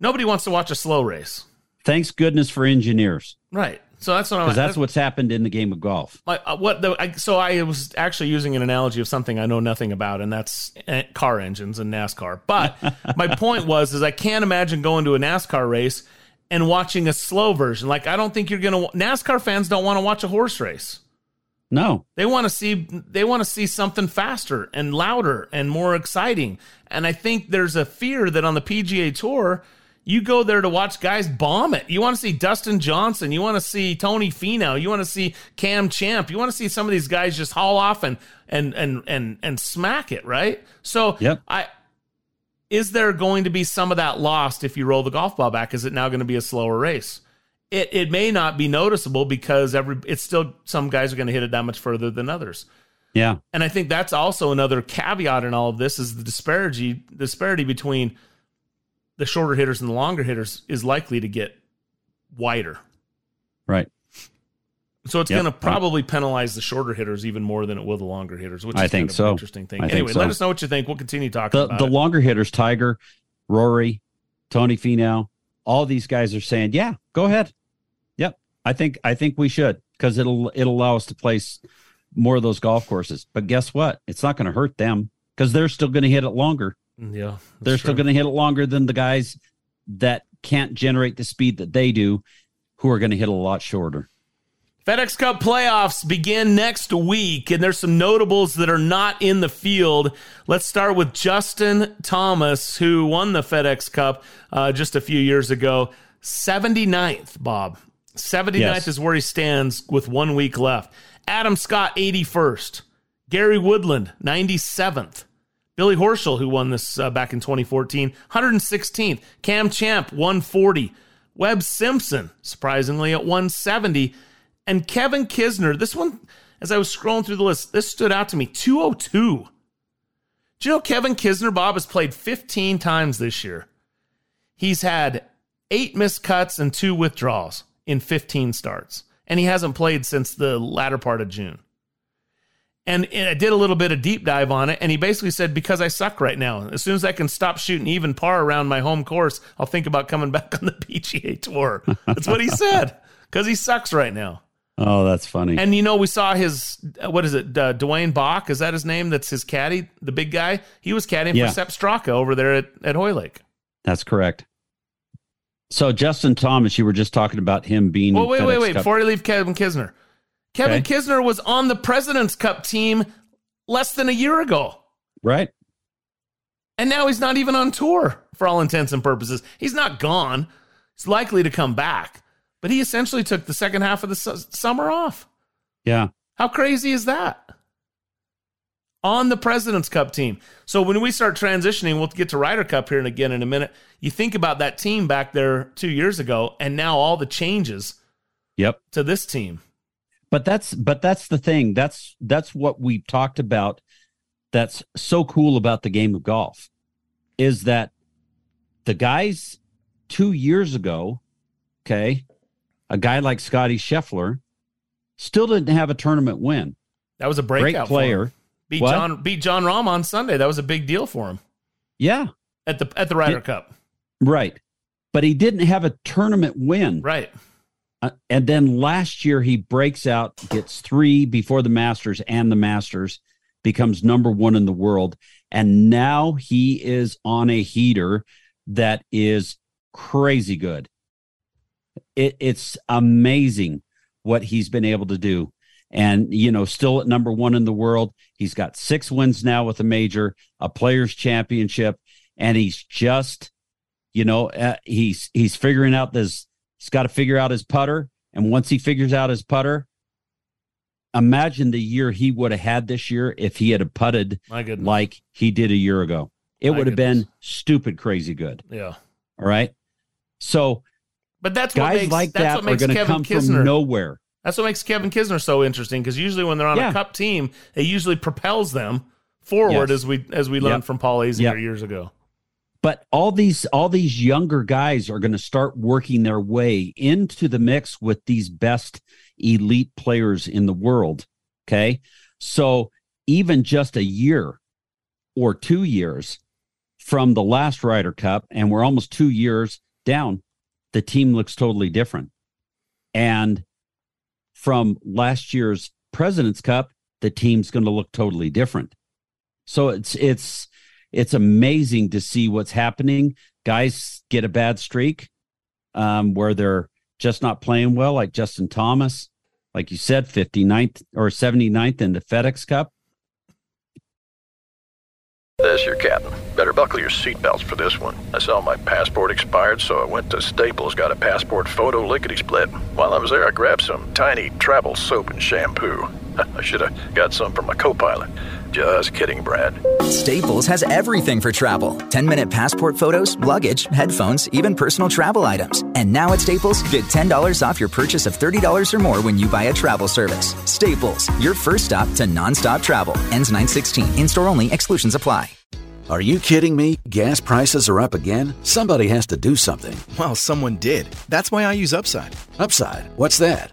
Speaker 2: Nobody wants to watch a slow race,
Speaker 3: Thanks goodness for engineers,
Speaker 2: right? So that's what I'm.
Speaker 3: because that's what's happened in the game of golf.
Speaker 2: My, uh, what the I, so I was actually using an analogy of something I know nothing about, and that's eh, car engines and NASCAR. But my point was, is I can't imagine going to a NASCAR race and watching a slow version. Like I don't think you're gonna. NASCAR fans don't want to watch a horse race.
Speaker 3: No,
Speaker 2: They want to see they want to see something faster and louder and more exciting. And I think there's a fear that on the PGA Tour, you go there to watch guys bomb it. You want to see Dustin Johnson, you want to see Tony Finau, you want to see Cam Champ, you want to see some of these guys just haul off and and and and and smack it, right? So
Speaker 3: Yep.
Speaker 2: I is there going to be some of that lost if you roll the golf ball back? Is it now going to be a slower race? It it may not be noticeable because every it's still some guys are going to hit it that much further than others.
Speaker 3: yeah,
Speaker 2: And I think that's also another caveat in all of this is the disparity disparity between the shorter hitters and the longer hitters is likely to get wider.
Speaker 3: right.
Speaker 2: So it's
Speaker 3: Yep.
Speaker 2: going to probably penalize the shorter hitters even more than it will the longer hitters, which is
Speaker 3: I think so.
Speaker 2: an interesting thing.
Speaker 3: I
Speaker 2: anyway,
Speaker 3: so.
Speaker 2: let us know what you think. We'll continue talking
Speaker 3: the
Speaker 2: about
Speaker 3: the longer hitters, Tiger, Rory, Tony Finau, all these guys are saying, "Yeah, go ahead." I think I think we should because it'll it'll allow us to place more of those golf courses. But guess what? It's not going to hurt them because they're still going to hit it longer.
Speaker 2: yeah,
Speaker 3: They're still going to hit it longer than the guys that can't generate the speed that they do, who are going to hit a lot shorter.
Speaker 2: FedEx Cup playoffs begin next week, and there's some notables that are not in the field. Let's start with Justin Thomas, who won the FedEx Cup uh, just a few years ago. 79th, Bob. 79th
Speaker 3: Yes.
Speaker 2: is where he stands with one week left. Adam Scott, 81st. Gary Woodland, 97th. Billy Horschel, who won this uh, back in 2014, 116th. Cam Champ, 140. Webb Simpson, surprisingly, at 170. And Kevin Kisner, this one, as I was scrolling through the list, this stood out to me 202. Do you know Kevin Kisner, Bob, has played 15 times this year? He's had eight missed cuts and two withdrawals in 15 starts. And he hasn't played since the latter part of June. And and I did a little bit of deep dive on it, and he basically said, "Because I suck right now. As soon as I can stop shooting even par around my home course, I'll think about coming back on the PGA Tour." That's what he said. Because he sucks right now.
Speaker 3: Oh, that's funny.
Speaker 2: And you know, we saw his uh, what is it? Uh, Duane Bock is that his name? That's his caddy, the big guy. He was caddying
Speaker 3: Yeah.
Speaker 2: for Sepp Straka over there at at Hoylake.
Speaker 3: That's correct. So Justin Thomas, you were just talking about him being.
Speaker 2: Well, wait, wait,
Speaker 3: FedEx
Speaker 2: wait.
Speaker 3: Cup.
Speaker 2: Before I leave Kevin Kisner, Kevin
Speaker 3: Okay.
Speaker 2: Kisner was on the President's Cup team less than a year ago.
Speaker 3: right?
Speaker 2: And now he's not even on tour for all intents and purposes. He's not gone. He's likely to come back, but he essentially took the second half of the su- summer off.
Speaker 3: Yeah.
Speaker 2: How crazy is that? On the President's Cup team. So when we start transitioning, we'll get to Ryder Cup here and again in a minute. You think about that team back there two years ago, and now all the changes
Speaker 3: Yep.
Speaker 2: to this team.
Speaker 3: But that's but that's the thing. That's that's what we've talked about. That's so cool about the game of golf is that the guys two years ago, okay, a guy like Scotty Scheffler still didn't have a tournament win.
Speaker 2: That was a
Speaker 3: Great
Speaker 2: breakout. for
Speaker 3: player.
Speaker 2: Beat
Speaker 3: What?
Speaker 2: John beat Jon Rahm on Sunday. That was a big deal for him
Speaker 3: Yeah,
Speaker 2: at the at the Ryder. Cup.
Speaker 3: right. But he didn't have a tournament win.
Speaker 2: Right.
Speaker 3: Uh, and then last year he breaks out, gets three before the Masters and the Masters, becomes number one in the world. And now he is on a heater that is crazy good. It, it's amazing what he's been able to do. And, you know, still at number one in the world. He's got six wins now with a major, a players championship, and he's just, you know, uh, he's he's figuring out this He's got to figure out his putter. And once he figures out his putter, imagine the year he would have had this year if he had putted like he did a year ago. It
Speaker 2: My
Speaker 3: would have been stupid crazy good.
Speaker 2: Yeah.
Speaker 3: All right. So
Speaker 2: But that's what
Speaker 3: guys
Speaker 2: makes
Speaker 3: like
Speaker 2: that's
Speaker 3: that
Speaker 2: what
Speaker 3: are
Speaker 2: makes
Speaker 3: going to
Speaker 2: Kevin
Speaker 3: come
Speaker 2: Kisner
Speaker 3: from nowhere.
Speaker 2: That's what makes Kevin Kisner so interesting because usually when they're on
Speaker 3: Yeah.
Speaker 2: a cup team, it usually propels them forward
Speaker 3: Yes.
Speaker 2: as we as we learned
Speaker 3: Yep.
Speaker 2: from Paul Azinger
Speaker 3: Yep.
Speaker 2: years ago.
Speaker 3: But all these all these younger guys are going to start working their way into the mix with these best elite players in the world. Okay. So even just a year or two years from the last Ryder Cup, and we're almost two years down, the team looks totally different. And from last year's President's Cup, the team's going to look totally different. So it's it's it's amazing to see what's happening. Guys get a bad streak um, where they're just not playing well, like Justin Thomas, like you said, 59th or 79th in the FedEx Cup.
Speaker 17: This your captain. Better buckle your seatbelts for this one. I saw my passport expired, so I went to Staples, got a passport photo lickety split. While I was there, I grabbed some tiny travel soap and shampoo. I should have got some for my co pilot. Just kidding, Brad.
Speaker 5: Staples has everything for travel 10 minute passport photos, luggage, headphones, even personal travel items. And now at Staples, get $10 off your purchase of $30 or more when you buy a travel service. Staples, your first stop to nonstop travel. Ends 916. In store only, exclusions apply.
Speaker 9: Are you kidding me? Gas prices are up again? Somebody has to do something.
Speaker 6: Well, someone did. That's why I use Upside.
Speaker 9: Upside? What's that?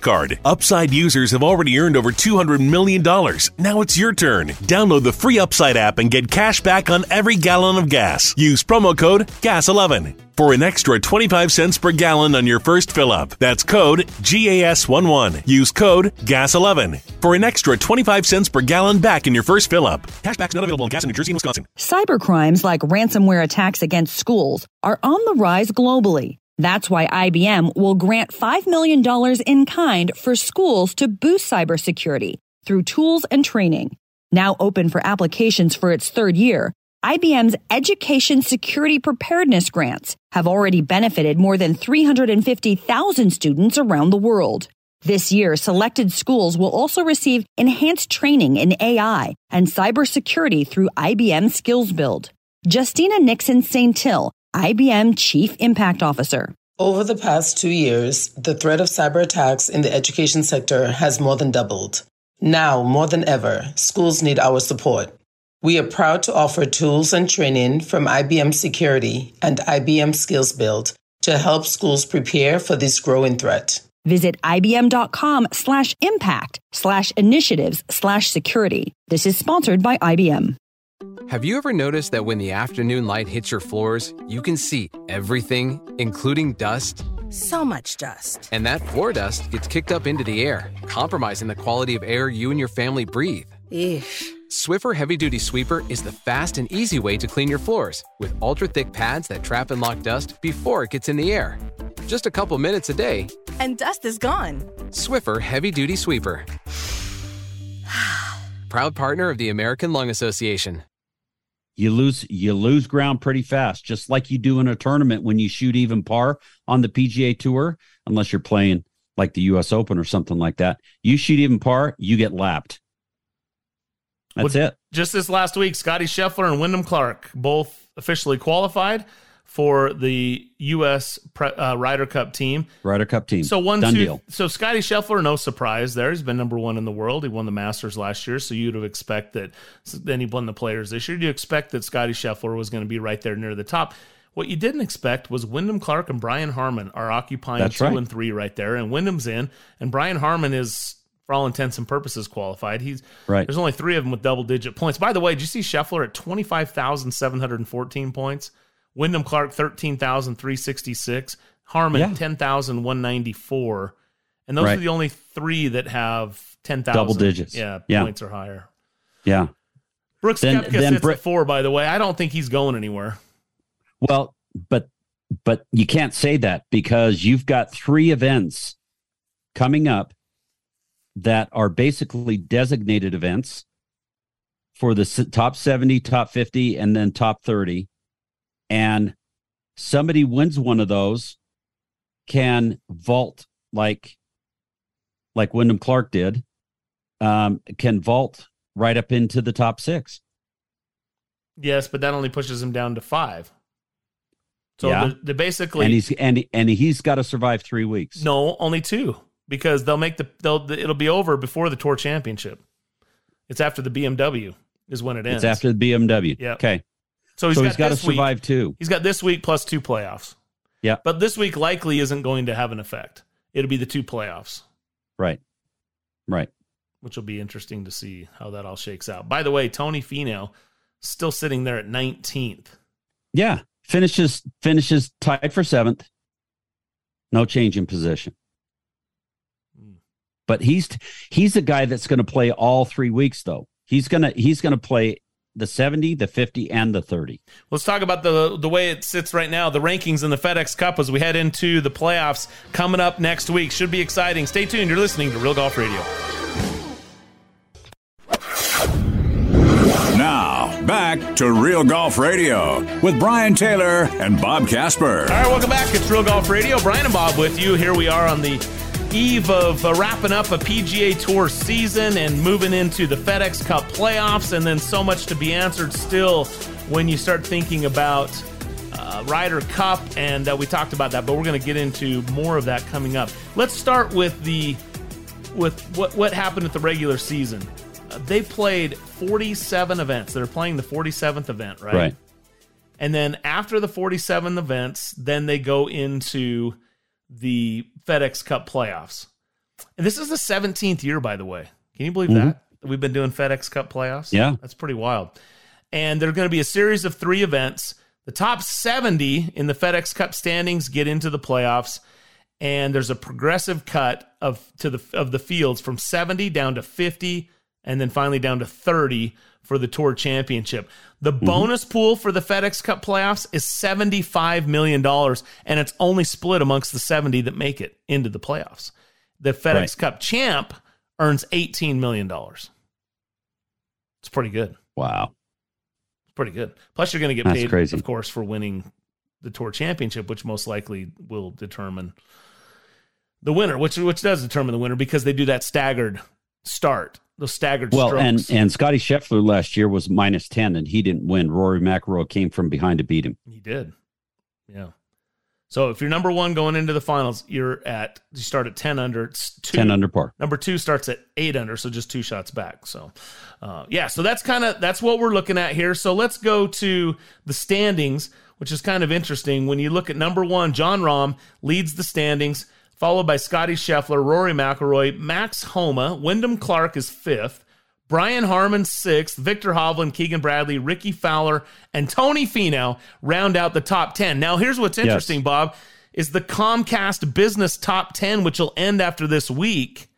Speaker 11: card. Upside users have already earned over $200 million. Now it's your turn. Download the free Upside app and get cash back on every gallon of gas. Use promo code GAS11 for an extra 25 cents per gallon on your first fill up. That's code GAS11. Use code GAS11 for an extra 25 cents per gallon back in your first fill up. Cashback's not available in gas in New Jersey and Wisconsin.
Speaker 19: Cybercrimes like ransomware attacks against schools are on the rise globally. That's why IBM will grant $5 million in kind for schools to boost cybersecurity through tools and training. Now open for applications for its third year, IBM's Education Security Preparedness Grants have already benefited more than 350,000 students around the world. This year, selected schools will also receive enhanced training in AI and cybersecurity through IBM Skills Build. Justina Nixon Saintil, IBM Chief Impact Officer.
Speaker 20: Over the past two years, the threat of cyber attacks in the education sector has more than doubled. Now, more than ever, schools need our support. We are proud to offer tools and training from IBM Security and IBM Skills Build to help schools prepare for this growing threat.
Speaker 19: Visit IBM.com slash impact slash initiatives slash security. This is sponsored by IBM.
Speaker 17: Have you ever noticed that when the afternoon light hits your floors, you can see everything, including dust?
Speaker 35: So much dust.
Speaker 17: And that floor dust gets kicked up into the air, compromising the quality of air you and your family breathe.
Speaker 35: Eesh.
Speaker 17: Swiffer Heavy Duty Sweeper is the fast and easy way to clean your floors with ultra thick pads that trap and lock dust before it gets in the air. Just a couple minutes a day.
Speaker 35: And dust is gone.
Speaker 17: Swiffer Heavy Duty Sweeper. Proud partner of the American Lung Association.
Speaker 3: You lose you lose ground pretty fast, just like you do in a tournament when you shoot even par on the PGA Tour, unless you're playing like the US Open or something like that. You shoot even par, you get lapped. That's
Speaker 2: Well,
Speaker 3: it.
Speaker 2: Just this last week, Scottie Scheffler and Wyndham Clark both officially qualified for the U.S. Pre- uh, Ryder Cup team.
Speaker 3: Ryder Cup team.
Speaker 2: So one,
Speaker 3: Done
Speaker 2: two.
Speaker 3: deal.
Speaker 2: So Scottie Scheffler, no surprise there. He's been number one in the world. He won the Masters last year, so you'd have expect that. Then he won the Players this year. You expect that Scottie Scheffler was going to be right there near the top. What you didn't expect was Wyndham Clark and Brian Harman are occupying
Speaker 3: That's
Speaker 2: two
Speaker 3: right.
Speaker 2: and three right there, and Wyndham's in, and Brian Harman is, for all intents and purposes, qualified. He's
Speaker 3: Right.
Speaker 2: There's only three of them with double digit points. By the way, did you see Scheffler at twenty five thousand seven hundred and fourteen points? Wyndham Clark thirteen thousand three sixty six. Harman
Speaker 3: Yeah.
Speaker 2: ten thousand one ninety four. And those
Speaker 3: Right.
Speaker 2: are the only three that have ten thousand
Speaker 3: Double digits.
Speaker 2: Yeah,
Speaker 3: Yeah.
Speaker 2: points or higher.
Speaker 3: Yeah.
Speaker 2: Brooks
Speaker 3: Then-
Speaker 2: Koepka
Speaker 3: then
Speaker 2: sits
Speaker 3: Bri-
Speaker 2: at four. By the way, I don't think he's going anywhere.
Speaker 3: Well, but but you can't say that because you've got three events coming up that are basically designated events for the top 70, top 50 and then top 30 and somebody wins one of those can vault like like Wyndham Clark did um can vault right up into the top 6.
Speaker 2: Yes, but that only pushes him down to five. So
Speaker 3: Yeah.
Speaker 2: they're, they're basically
Speaker 3: and he's and and he's got to survive 3 weeks.
Speaker 2: No, only two because they'll make the they'll it'll be over before the tour championship. It's after the BMW is when it ends.
Speaker 3: It's after the BMW.
Speaker 2: Yeah.
Speaker 3: Okay.
Speaker 2: So he's
Speaker 3: so
Speaker 2: got
Speaker 3: he's got to
Speaker 2: this week-
Speaker 3: survive too.
Speaker 2: He's got this week plus two playoffs.
Speaker 3: Yeah.
Speaker 2: But this week likely isn't going to have an effect. It'll be the two playoffs,
Speaker 3: Right. Right.
Speaker 2: which will be interesting to see how that all shakes out. By the way, Tony Finau still sitting there at 19th.
Speaker 3: Yeah. Finishes finishes tied for seventh. No change in position. Hmm. But he's he's a guy that's going to play all three weeks though. He's gonna he's gonna play the 70, the 50, and the 30.
Speaker 2: Let's talk about the the way it sits right now, the rankings in the FedEx Cup as we head into the playoffs coming up next week. Should be exciting. Stay tuned. You're listening to Real Golf Radio.
Speaker 30: Now, back to Real Golf Radio with Brian Taylor and Bob Casper.
Speaker 2: All right, welcome back. It's Real Golf Radio. Brian and Bob with you. Here we are on the eve of uh, wrapping up a PGA Tour season and moving into the FedEx Cup playoffs, and then so much to be answered still when you start thinking about uh, Ryder Cup, and uh, we talked about that, but we're going to get into more of that coming up. Let's start with the with what what happened at the regular season. Uh, they played 47 events. They're playing the 47th event, right?
Speaker 3: Right.
Speaker 2: And then after the 47 events, then they go into the FedEx Cup playoffs. And this is the 17th year, by the way. Can you believe
Speaker 3: Mhm.
Speaker 2: that? that? We've been doing FedEx Cup playoffs?
Speaker 3: Yeah.
Speaker 2: That's pretty wild. And there are going to be a series of three events. The top 70 in the FedEx Cup standings get into the playoffs. And there's a progressive cut of to the of the fields from 70 down to 50 and then finally down to 30 for the Tour Championship. The mm-hmm. bonus pool for the FedEx Cup playoffs is $75 million, and it's only split amongst the 70 that make it into the playoffs. The FedEx
Speaker 3: Right.
Speaker 2: Cup champ earns $18 million. It's pretty good.
Speaker 3: Wow.
Speaker 2: It's pretty good. Plus, you're going to get
Speaker 3: That's
Speaker 2: paid,
Speaker 3: crazy.
Speaker 2: of course, for winning the Tour Championship, which most likely will determine the winner, which which does determine the winner because they do that staggered start, those staggered
Speaker 3: Well,
Speaker 2: strokes.
Speaker 3: and and Scottie Scheffler last year was minus 10 and he didn't win. Rory McIlroy came from behind to beat him.
Speaker 2: He did. Yeah. So if you're number one going into the finals, you're at you start at ten under. It's two.
Speaker 3: 10 under par.
Speaker 2: Number two starts at eight under, so just two shots back. So, uh, yeah, so that's kind of that's what we're looking at here. So let's go to the standings, which is kind of interesting. When you look at number one, Jon Rahm leads the standings, followed by Scottie Scheffler, Rory McIlroy, Max Homa, Wyndham Clark is fifth. Brian Harman sixth, Viktor Hovland, Keegan Bradley, Rickie Fowler, and Tony Finau round out the top 10. Now, here's what's interesting,
Speaker 3: Yes.
Speaker 2: Bob, is the Comcast Business Top 10, which will end after this week,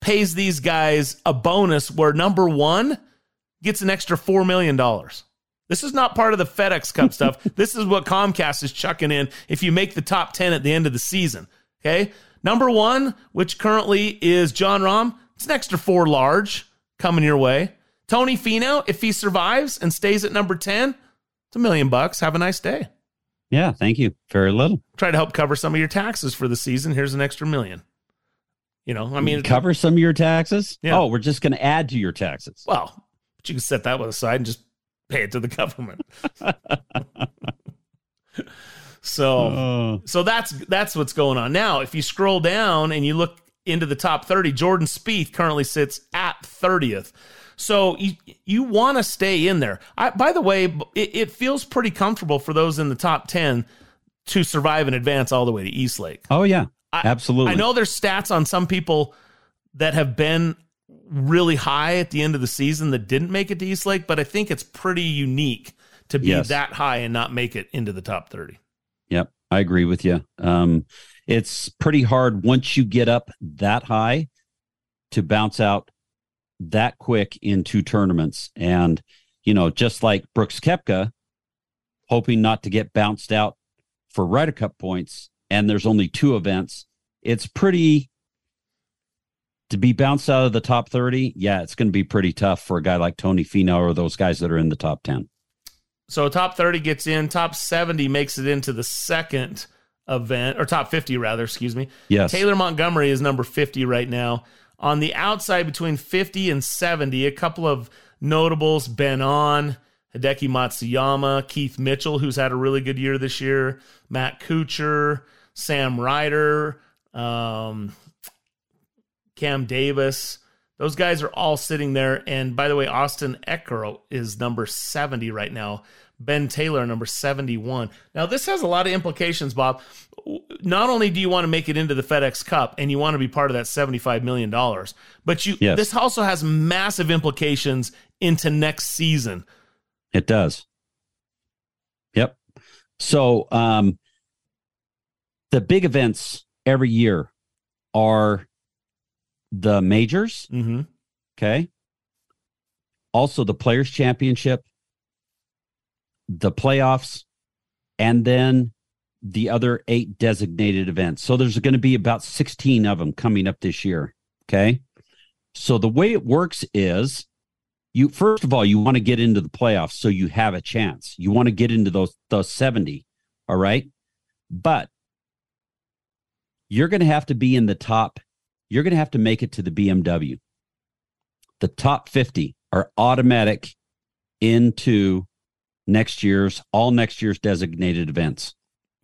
Speaker 2: pays these guys a bonus where number one gets an extra $4 million. This is not part of the FedEx Cup stuff. This is what Comcast is chucking in if you make the top 10 at the end of the season. Okay. Number one, which currently is Jon Rahm, it's an extra four large coming your way. Tony Finau, if he survives and stays at number 10, it's a million bucks. Have a nice day.
Speaker 3: Yeah, thank you. Very little.
Speaker 2: Try to help cover some of your taxes for the season. Here's an extra million. You know, I mean,
Speaker 3: cover some of your taxes.
Speaker 2: Yeah.
Speaker 3: Oh, we're just going to add to your taxes.
Speaker 2: Well, but you can set that one aside and just pay it to the government. so,
Speaker 3: Oh.
Speaker 2: so that's that's what's going on now. If you scroll down and you look into the top thirty, Jordan Spieth currently sits at thirtieth. So you you want to stay in there. I, by the way, it, it feels pretty comfortable for those in the top ten to survive and advance all the way to East Lake.
Speaker 3: Oh yeah,
Speaker 2: I-
Speaker 3: absolutely.
Speaker 2: I know there's stats on some people that have been really high at the end of the season that didn't make it to East Lake, but I think it's pretty unique to be
Speaker 3: Yes.
Speaker 2: that high and not make it into the top 30.
Speaker 3: Yep, I agree with you. Um, it's pretty hard once you get up that high to bounce out that quick in two tournaments. And, you know, just like Brooks Koepka, hoping not to get bounced out for Ryder Cup points, and there's only two events, it's pretty to be bounced out of the top 30. Yeah, it's going to be pretty tough for a guy like Tony Finau or those guys that are in the top 10.
Speaker 2: So top 30 gets in, top 70 makes it into the second event, or top 50 rather, excuse me.
Speaker 3: Yes.
Speaker 2: Taylor Montgomery is number 50 right now. On the outside between 50 and 70, a couple of notables Ben An, Hideki Matsuyama, Keith Mitchell, who's had a really good year this year, Matt Kuchar, Sam Ryder, um, Cam Davis. Those guys are all sitting there. And by the way, Austin Eckroat is number 70 right now. Ben Taylor, number 71. Now, this has a lot of implications, Bob. Not only do you want to make it into the FedEx Cup and you want to be part of that $75 million, but you
Speaker 3: Yes.
Speaker 2: this also has massive implications into next season.
Speaker 3: It does. Yep. So um the big events every year are the majors.
Speaker 2: Mm-hmm.
Speaker 3: Okay. Also the players championship, the playoffs, and then the other eight designated events. So there's going to be about 16 of them coming up this year. Okay. So the way it works is you first of all you want to get into the playoffs so you have a chance you want to get into those those 70 all right but you're going to have to be in the top you're going to have to make it to the BMW the top 50 are automatic into next year's all next year's designated events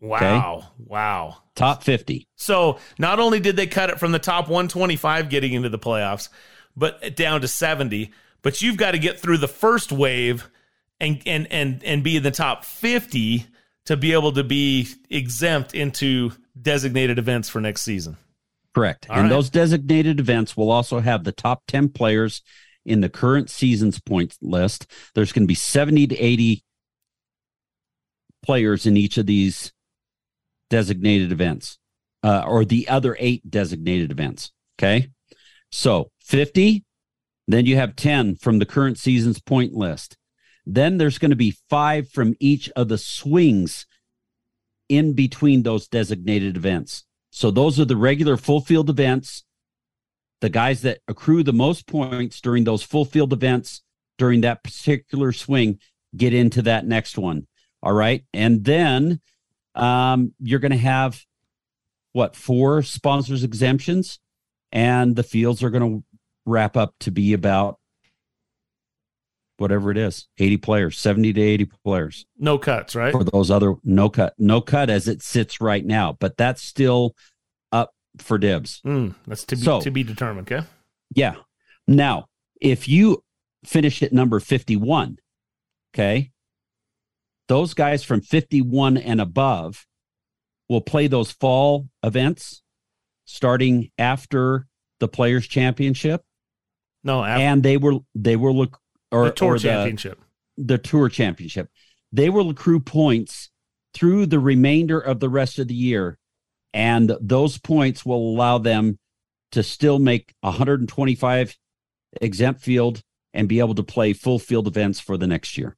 Speaker 2: Wow. Wow.
Speaker 3: top 50
Speaker 2: So not only did they cut it from the top 125 getting into the playoffs, but down to 70, but you've got to get through the first wave and and and and be in the top 50 to be able to be exempt into designated events for next season.
Speaker 3: Correct.
Speaker 2: All
Speaker 3: and
Speaker 2: right.
Speaker 3: those designated events will also have the top 10 players in the current season's points list. There's going to be 70 to 80 players in each of these designated events, uh, or the other eight designated events. Okay. So 50, then you have 10 from the current season's point list. Then there's going to be five from each of the swings in between those designated events. So those are the regular full field events. The guys that accrue the most points during those full field events during that particular swing get into that next one. All right. And then um, you're going to have what four sponsors exemptions, and the fields are going to wrap up to be about whatever it is, 80 players, 70 to 80 players.
Speaker 2: No cuts, right?
Speaker 3: For those other no cut, no cut as it sits right now, but that's still up for dibs.
Speaker 2: Mm, that's to be
Speaker 3: So-
Speaker 2: to be determined. Okay.
Speaker 3: Yeah. Now, if you finish at number 51, okay, those guys from 51 and above will play those fall events starting after the players championship
Speaker 2: No, after,
Speaker 3: and they were they will look or
Speaker 2: the tour
Speaker 3: or
Speaker 2: championship.
Speaker 3: the tour championship they will accrue points through the remainder of the rest of the year and those points will allow them to still make 125 exempt field and be able to play full field events for the next year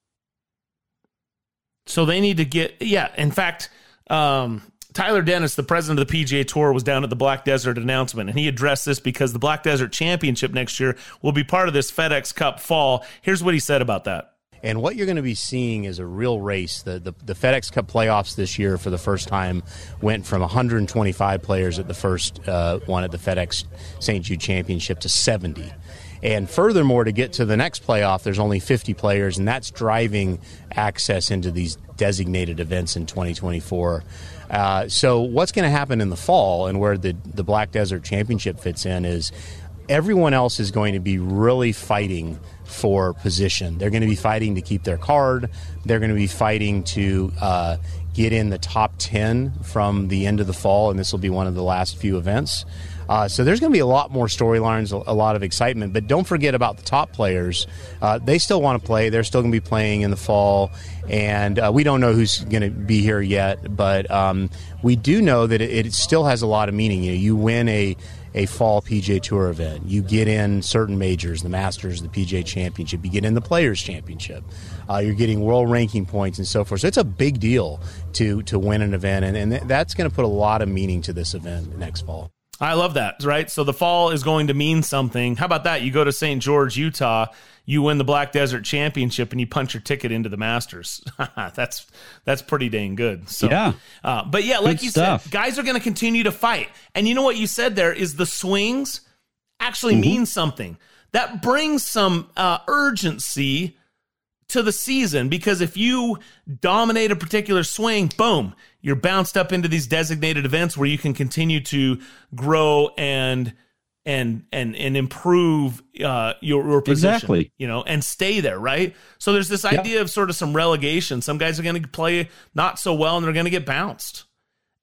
Speaker 2: So they need to get yeah. In fact, um, Tyler Dennis, the president of the PGA Tour, was down at the Black Desert announcement, and he addressed this because the Black Desert Championship next year will be part of this FedEx Cup fall. Here's what he said about that.
Speaker 36: And what you're going to be seeing is a real race. The, the, the FedEx Cup playoffs this year, for the first time, went from 125 players at the first uh, one at the FedEx St. Jude Championship to 70. And furthermore, to get to the next playoff, there's only 50 players, and that's driving access into these designated events in 2024. Uh, so, what's going to happen in the fall, and where the, the Black Desert Championship fits in, is everyone else is going to be really fighting for position. They're going to be fighting to keep their card. They're going to be fighting to uh, get in the top 10 from the end of the fall, and this will be one of the last few events. Uh, so there's going to be a lot more storylines, a, lot of excitement. But don't forget about the top players. Uh, they still want to play. They're still going to be playing in the fall, and uh, we don't know who's going to be here yet. But um, we do know that it, it still has a lot of meaning. You know, you win a a fall PGA Tour event. You get in certain majors, the Masters, the PGA Championship. You get in the Players Championship. Uh, you're getting world ranking points and so forth. So it's a big deal to to win an event, and, and that's going to put a lot of meaning to this event next fall.
Speaker 2: I love that, right? So the fall is going to mean something. How about that? You go to St. George, Utah, you win the Black Desert Championship, and you punch your ticket into the Masters. that's that's pretty dang good. So,
Speaker 3: Yeah.
Speaker 2: Uh, but yeah, like
Speaker 3: Good
Speaker 2: you
Speaker 3: stuff.
Speaker 2: said, guys are going to continue to fight. And you know what you said there is the swings actually
Speaker 3: Mm-hmm.
Speaker 2: mean something. That brings some uh, urgency to the season because if you dominate a particular swing, boom, you're bounced up into these designated events where you can continue to grow and and and and improve uh, your your position,
Speaker 3: Exactly.
Speaker 2: you know, and stay there, right? So there's this
Speaker 3: Yeah.
Speaker 2: idea of sort of some relegation. Some guys are going to play not so well and they're going to get bounced.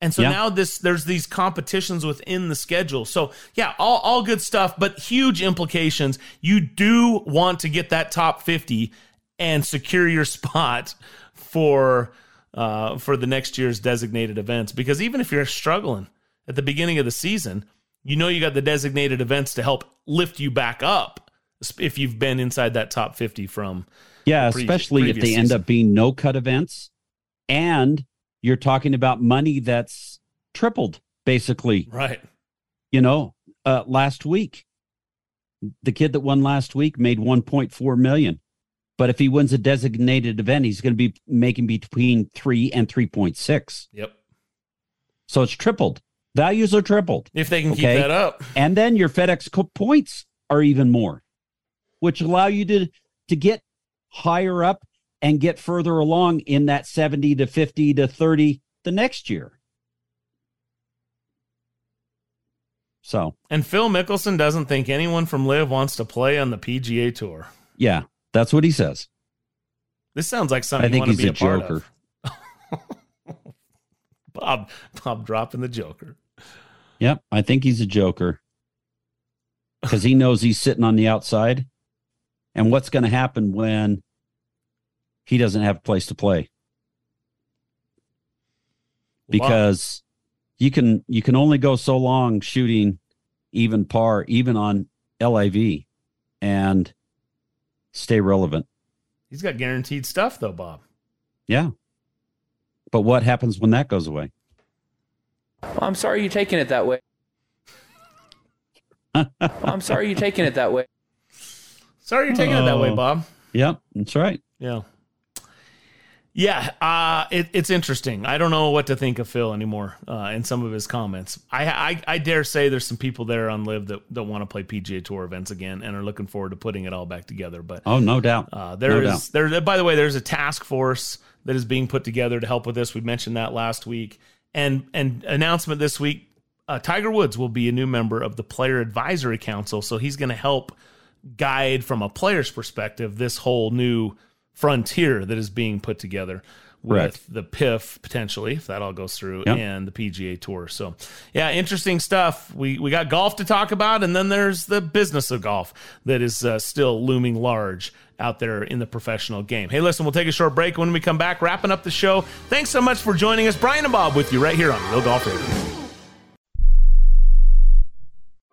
Speaker 2: And so
Speaker 3: Yeah.
Speaker 2: now this there's these competitions within the schedule. So yeah, all, all good stuff, but huge implications. You do want to get that top 50 and secure your spot for uh, for the next year's designated events. Because even if you're struggling at the beginning of the season, you know you got the designated events to help lift you back up if you've been inside that top 50 from
Speaker 3: Yeah,
Speaker 2: pre-
Speaker 3: especially if they end up being no cut events and you're talking about money that's tripled basically.
Speaker 2: right.
Speaker 3: You know, uh last week the kid that won last week made 1.4 million. But if he wins a designated event, he's going to be making between 3 and 3.6.
Speaker 2: Yep.
Speaker 3: So it's tripled. Values are tripled.
Speaker 2: If they can keep that up.
Speaker 3: And then your FedEx points are even more, which allow you to to get higher up and get further along in that 70 to 50 to 30 the next year. So,
Speaker 2: And Phil Mickelson doesn't think anyone from LIV wants to play on the PGA Tour.
Speaker 3: yeah, that's what he says.
Speaker 2: This sounds like something
Speaker 3: I think he's
Speaker 2: be
Speaker 3: a
Speaker 2: a,
Speaker 3: joker.
Speaker 2: Bob, Bob dropping the Joker.
Speaker 3: Yep, I think he's a joker. Cuz he knows he's sitting on the outside and what's going to happen when he doesn't have a place to play. because you can you can only go so long shooting even par even on LIV and stay relevant.
Speaker 2: He's got guaranteed stuff though, Bob.
Speaker 3: Yeah. But what happens when that goes away?
Speaker 37: Well, I'm sorry you're taking it that way. Well, I'm sorry you're taking it that way.
Speaker 2: Sorry you're taking it that way,
Speaker 3: Oh.
Speaker 2: Bob.
Speaker 3: Yep, that's right.
Speaker 2: Yeah. Yeah, uh, it, it's interesting. I don't know what to think of Phil anymore uh, in some of his comments. I, I, I dare say there's some people there on LIV that, that want to play PGA Tour events again and are looking forward to putting it all back together. But
Speaker 3: oh, no doubt.
Speaker 2: Uh, there
Speaker 3: no
Speaker 2: is
Speaker 3: doubt.
Speaker 2: there. By the way, there's a task force that is being put together to help with this. We mentioned that last week, and and announcement this week. Uh, Tiger Woods will be a new member of the Player Advisory Council, so he's going to help guide from a player's perspective this whole new frontier that is being put together with the PIF potentially, if that all goes through,
Speaker 3: Yep.
Speaker 2: and the PGA Tour. So, yeah, interesting stuff. We we got golf to talk about, and then there's the business of golf that is uh, still looming large out there in the professional game. Hey, listen, we'll take a short break. When we come back, wrapping up the show. Thanks so much for joining us, Brian and Bob, with you right here on Real Golf Radio.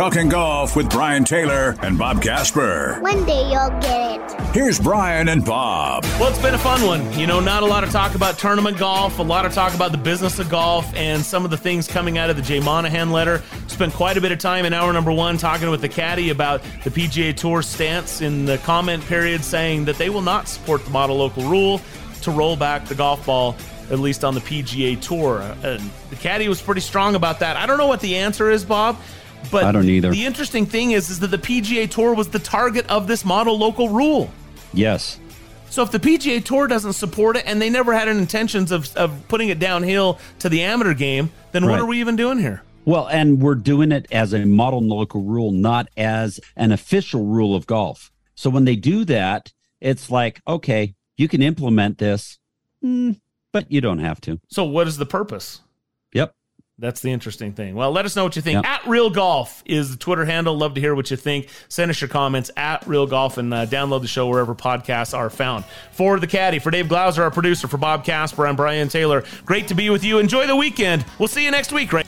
Speaker 1: Talking golf with Brian Taylor and Bob Casper.
Speaker 34: One day you'll get it.
Speaker 1: Here's Brian and Bob.
Speaker 2: Well, it's been a fun one. You know, not a lot of talk about tournament golf, a lot of talk about the business of golf, and some of the things coming out of the Jay Monahan letter. Spent quite a bit of time in hour number one talking with the caddy about the PGA Tour stance in the comment period, saying that they will not support the model local rule to roll back the golf ball, at least on the PGA Tour. And the caddy was pretty strong about that. I don't know what the answer is, Bob. But
Speaker 3: I don't either.
Speaker 2: The interesting thing is, is that the PGA Tour was the target of this model local rule.
Speaker 3: Yes.
Speaker 2: So if the PGA Tour doesn't support it, and they never had intentions of, of putting it downhill to the amateur game, then what are we even doing here?
Speaker 3: Well, and we're doing it as a model local rule, not as an official rule of golf. So when they do that, it's like, okay, you can implement this, mm, but you don't have to.
Speaker 2: So what is the purpose?
Speaker 3: Yep.
Speaker 2: That's the interesting thing. Well, let us know what you think. At Real Golf is the Twitter handle. Love to hear what you think. Send us your comments at Real Golf and uh, download the show wherever podcasts are found. For the caddy, for Dave Glauser, our producer, for Bob Casper, I'm Brian Taylor. Great to be with you. Enjoy the weekend. We'll see you next week, right?